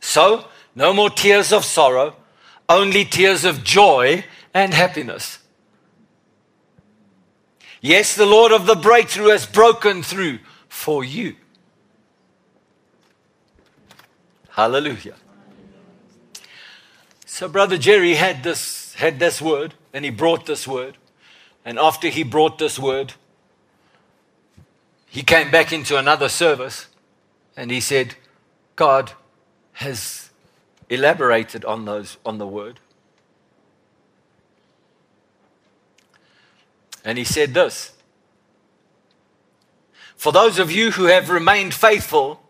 So, no more tears of sorrow, only tears of joy and happiness. Yes, the Lord of the breakthrough has broken through for you. Hallelujah. So brother Jerry had this had this word and he brought this word. And after he brought this word, he came back into another service and he said, God has elaborated on those on the word. And he said this For those of you who have remained faithful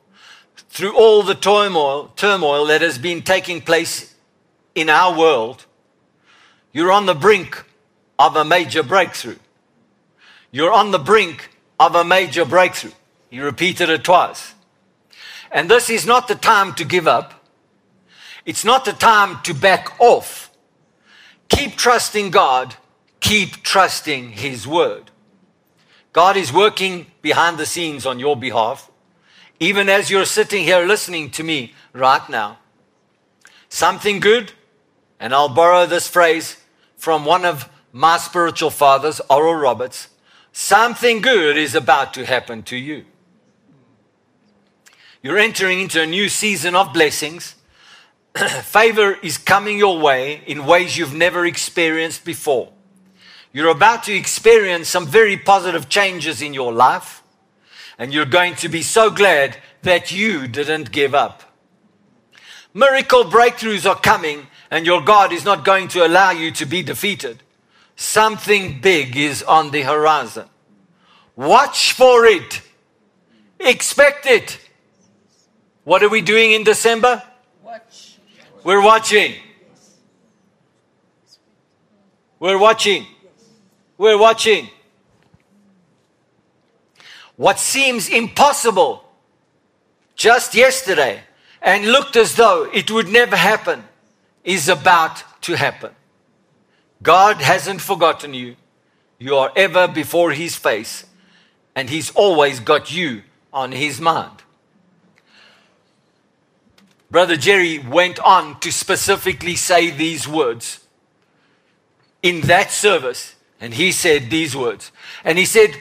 through all the turmoil, turmoil that has been taking place in our world, you're on the brink of a major breakthrough. You're on the brink of a major breakthrough. He repeated it twice. And this is not the time to give up. It's not the time to back off. Keep trusting God. Keep trusting His word. God is working behind the scenes on your behalf, even as you're sitting here listening to me right now. Something good, and I'll borrow this phrase from one of my spiritual fathers, Oral Roberts. Something good is about to happen to you. You're entering into a new season of blessings favor is coming your way in ways you've never experienced before. You're about to experience some very positive changes in your life, and you're going to be so glad that you didn't give up. Miracle breakthroughs are coming, and your God is not going to allow you to be defeated. Something big is on the horizon. Watch for it. Expect it. What are we doing in December? Watch. We're watching. We're watching. We're watching. What seems impossible just yesterday and looked as though it would never happen is about to happen. God hasn't forgotten you. You are ever before His face, and He's always got you on His mind. Brother Jerry went on to specifically say these words in that service, and he said these words. And he said,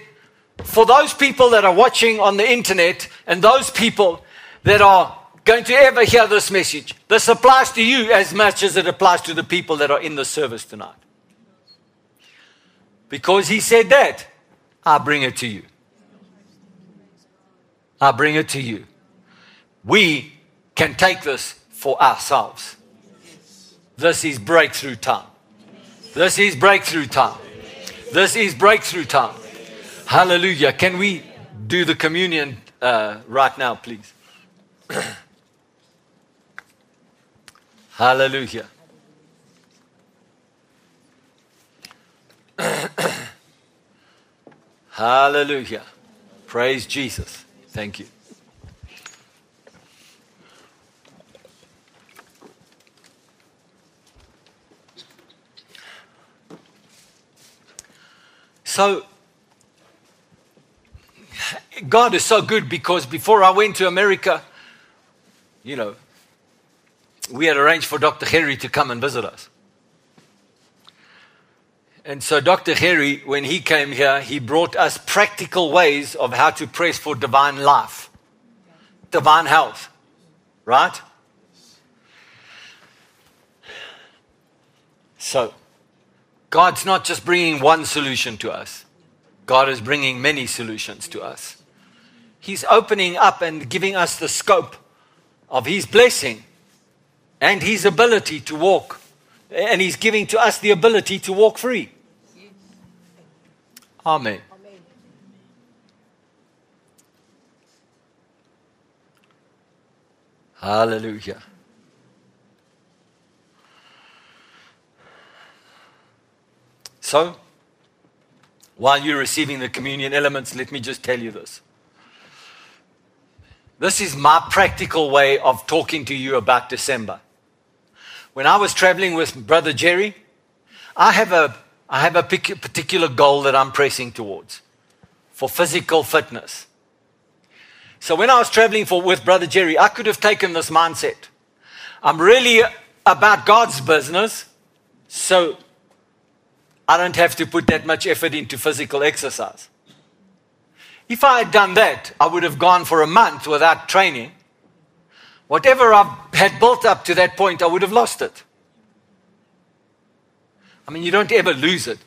For those people that are watching on the internet and those people that are going to ever hear this message, this applies to you as much as it applies to the people that are in the service tonight. Because he said that, I bring it to you. I bring it to you. We can take this for ourselves. This is breakthrough time. This is breakthrough time. This is breakthrough time. Hallelujah. Can we do the communion uh, right now, please? Hallelujah. Hallelujah. Praise Jesus. Thank you. So, God is so good because before I went to America, you know, we had arranged for Dr. Henry to come and visit us. And so, Dr. Henry, when he came here, he brought us practical ways of how to press for divine life, divine health, right? So, God's not just bringing one solution to us, God is bringing many solutions to us. He's opening up and giving us the scope of His blessing and His ability to walk. And He's giving to us the ability to walk free. Amen. Hallelujah. So, while you're receiving the communion elements, let me just tell you this. This is my practical way of talking to you about December. When I was traveling with Brother Jerry, I have a, I have a particular goal that I'm pressing towards for physical fitness. So when I was traveling for, with Brother Jerry, I could have taken this mindset. I'm really about God's business, so I don't have to put that much effort into physical exercise. If I had done that, I would have gone for a month without training. Whatever I had built up to that point, I would have lost it. I mean, you don't ever lose it,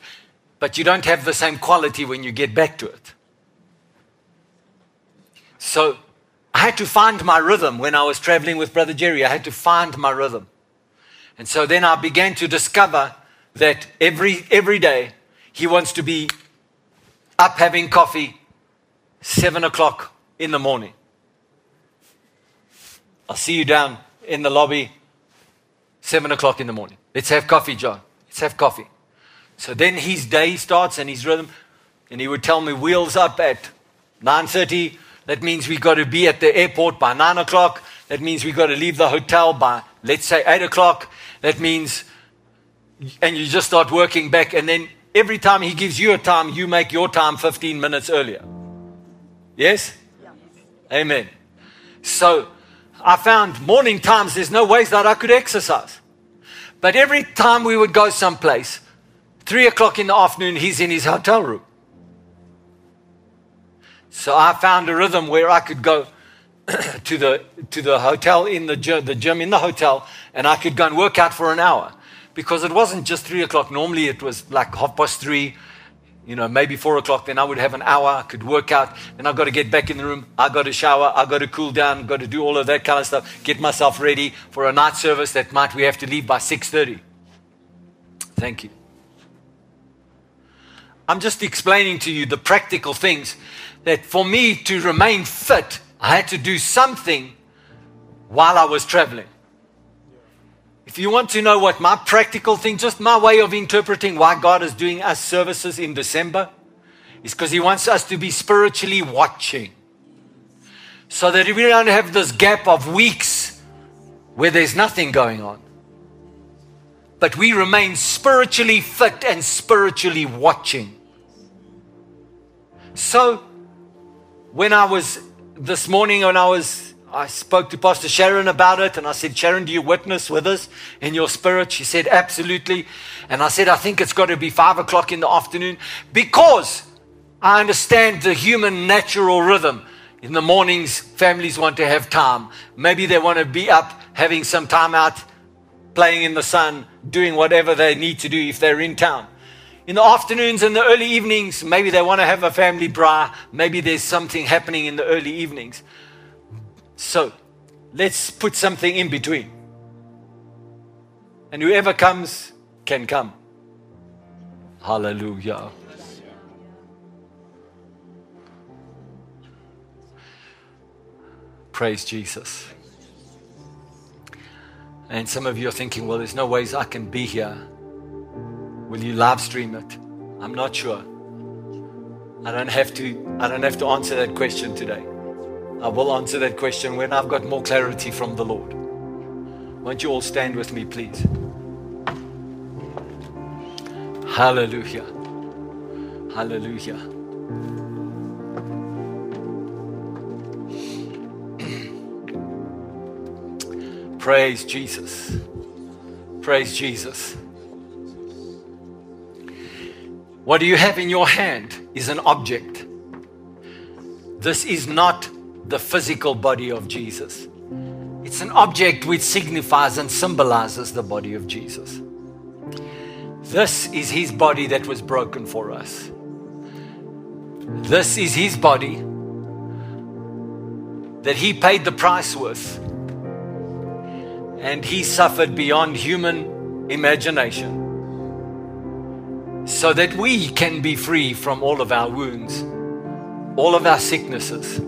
but you don't have the same quality when you get back to it. So I had to find my rhythm when I was traveling with Brother Jerry. I had to find my rhythm. And so then I began to discover that every, every day he wants to be up having coffee seven o'clock in the morning. I'll see you down in the lobby seven o'clock in the morning. Let's have coffee, John. Let's have coffee. So then his day starts and his rhythm, and he would tell me wheels up at 9.30. That means we got to be at the airport by 9 o'clock. That means we got to leave the hotel by, let's say, 8 o'clock. That means and you just start working back. And then every time he gives you a time, you make your time 15 minutes earlier. Yes? Amen. So I found morning times, there's no ways that I could exercise. But every time we would go someplace, three o'clock in the afternoon, he's in his hotel room. So I found a rhythm where I could go to the to the hotel in the gym, the gym in the hotel, and I could go and work out for an hour because it wasn't just three o'clock. Normally it was like half past three, you know, maybe four o'clock. Then I would have an hour. I could work out. Then I've got to get back in the room. I've got to shower. I've got to cool down. Got to do all of that kind of stuff. Get myself ready for a night service that might we have to leave by six thirty. Thank you. I'm just explaining to you the practical things that for me to remain fit, I had to do something while I was traveling. If you want to know what my practical thing, just my way of interpreting why God is doing us services in December, is because He wants us to be spiritually watching. So that we don't have this gap of weeks where there's nothing going on. But we remain spiritually fit and spiritually watching. So, when I was this morning, when I was I spoke to Pastor Sharon about it and I said, Sharon, do you witness with us in your spirit? She said, Absolutely. And I said, I think it's got to be five o'clock in the afternoon because I understand the human natural rhythm. In the mornings, families want to have time. Maybe they want to be up having some time out, playing in the sun, doing whatever they need to do if they're in town. In the afternoons and the early evenings, maybe they want to have a family braai. Maybe there's something happening in the early evenings. So let's put something in between. And whoever comes can come. Hallelujah. Praise Jesus. And some of you are thinking, well, there's no ways I can be here. Will you live stream it? I'm not sure. I don't have to I don't have to answer that question today. I will answer that question when I've got more clarity from the Lord. Won't you all stand with me, please? Hallelujah. Hallelujah. Praise Jesus. Praise Jesus. What do you have in your hand is an object. This is not the physical body of Jesus. It's an object which signifies and symbolizes the body of Jesus. This is his body that was broken for us. This is his body that he paid the price with. And he suffered beyond human imagination so that we can be free from all of our wounds, all of our sicknesses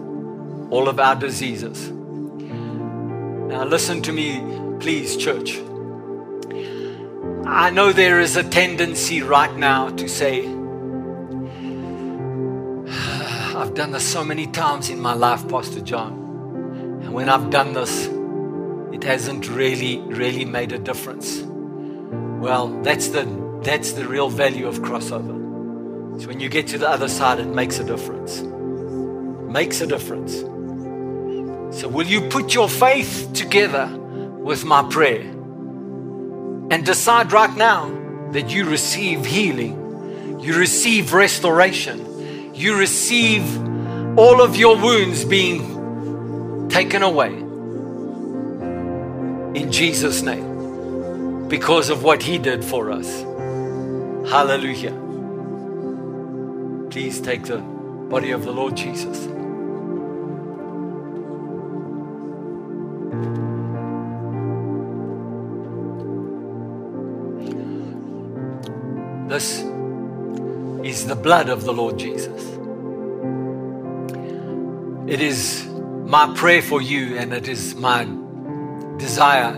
all of our diseases. Now, listen to me, please, church. I know there is a tendency right now to say, I've done this so many times in my life, Pastor John. And when I've done this, it hasn't really, really made a difference. Well, that's the, that's the real value of crossover. So when you get to the other side, it makes a difference. Makes a difference. So, will you put your faith together with my prayer and decide right now that you receive healing, you receive restoration, you receive all of your wounds being taken away in Jesus' name because of what He did for us? Hallelujah. Please take the body of the Lord Jesus. This is the blood of the Lord Jesus. It is my prayer for you, and it is my desire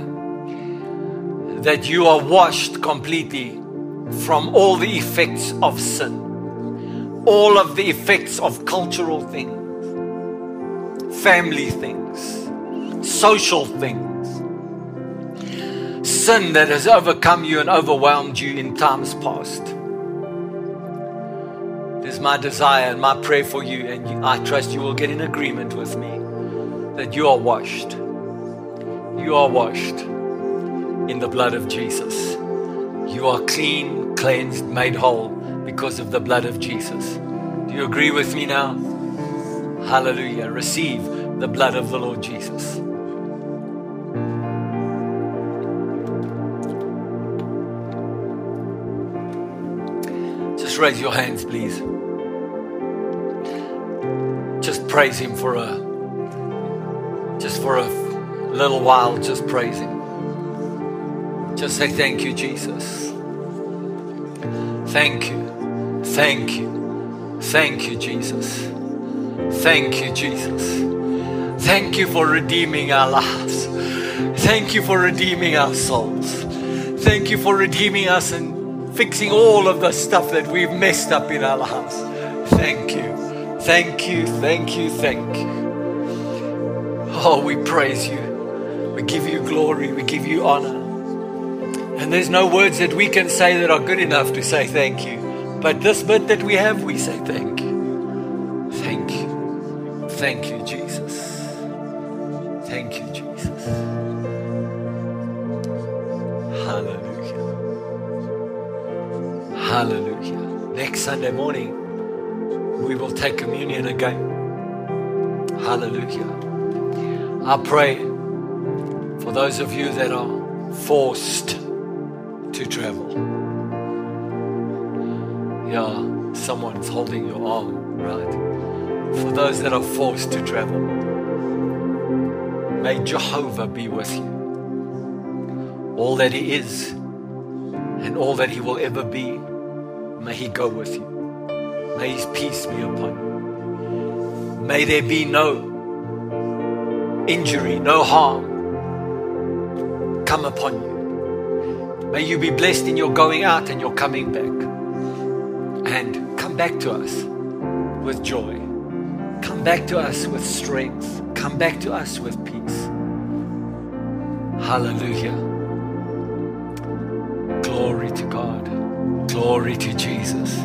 that you are washed completely from all the effects of sin, all of the effects of cultural things, family things, social things sin that has overcome you and overwhelmed you in times past. It is my desire and my prayer for you, and I trust you will get in agreement with me that you are washed. You are washed in the blood of Jesus. You are clean, cleansed, made whole because of the blood of Jesus. Do you agree with me now? Hallelujah. Receive the blood of the Lord Jesus. Just raise your hands, please. Just praise Him for a just for a little while. Just praise Him. Just say thank you, Jesus. Thank you, thank you, thank you, Jesus. Thank you, Jesus. Thank you for redeeming our lives. Thank you for redeeming our souls. Thank you for redeeming us and fixing all of the stuff that we've messed up in our lives. Thank you. Thank you. Thank you. Thank you. Oh, we praise you. We give you glory. We give you honor. And there's no words that we can say that are good enough to say thank you. But this bit that we have, we say thank you. Thank you. Thank you, Jesus. Thank you, Hallelujah. Next Sunday morning, we will take communion again. Hallelujah. I pray for those of you that are forced to travel. Yeah, someone's holding your arm, right? For those that are forced to travel, may Jehovah be with you. All that He is and all that He will ever be, may He go with you. May His peace be upon you. May there be no injury, no harm come upon you. May you be blessed in your going out and your coming back. And come back to us with joy. Come back to us with strength. Come back to us with peace. Hallelujah. Glory to God. Glory to Jesus.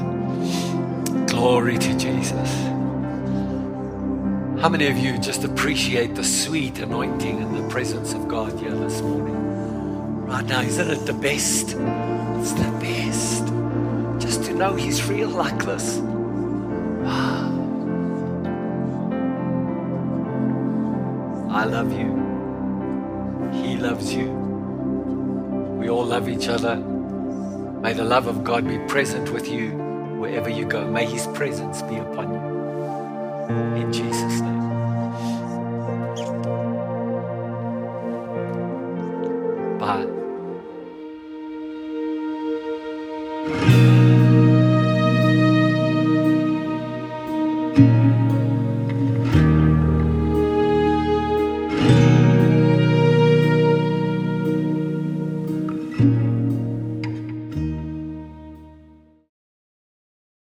Glory to Jesus. How many of you just appreciate the sweet anointing and the presence of God here this morning? Right now, isn't it the best? It's the best. Just to know He's real like this. Wow. I love you. He loves you. We all love each other. May the love of God be present with you wherever you go. May His presence be upon you. In Jesus' name.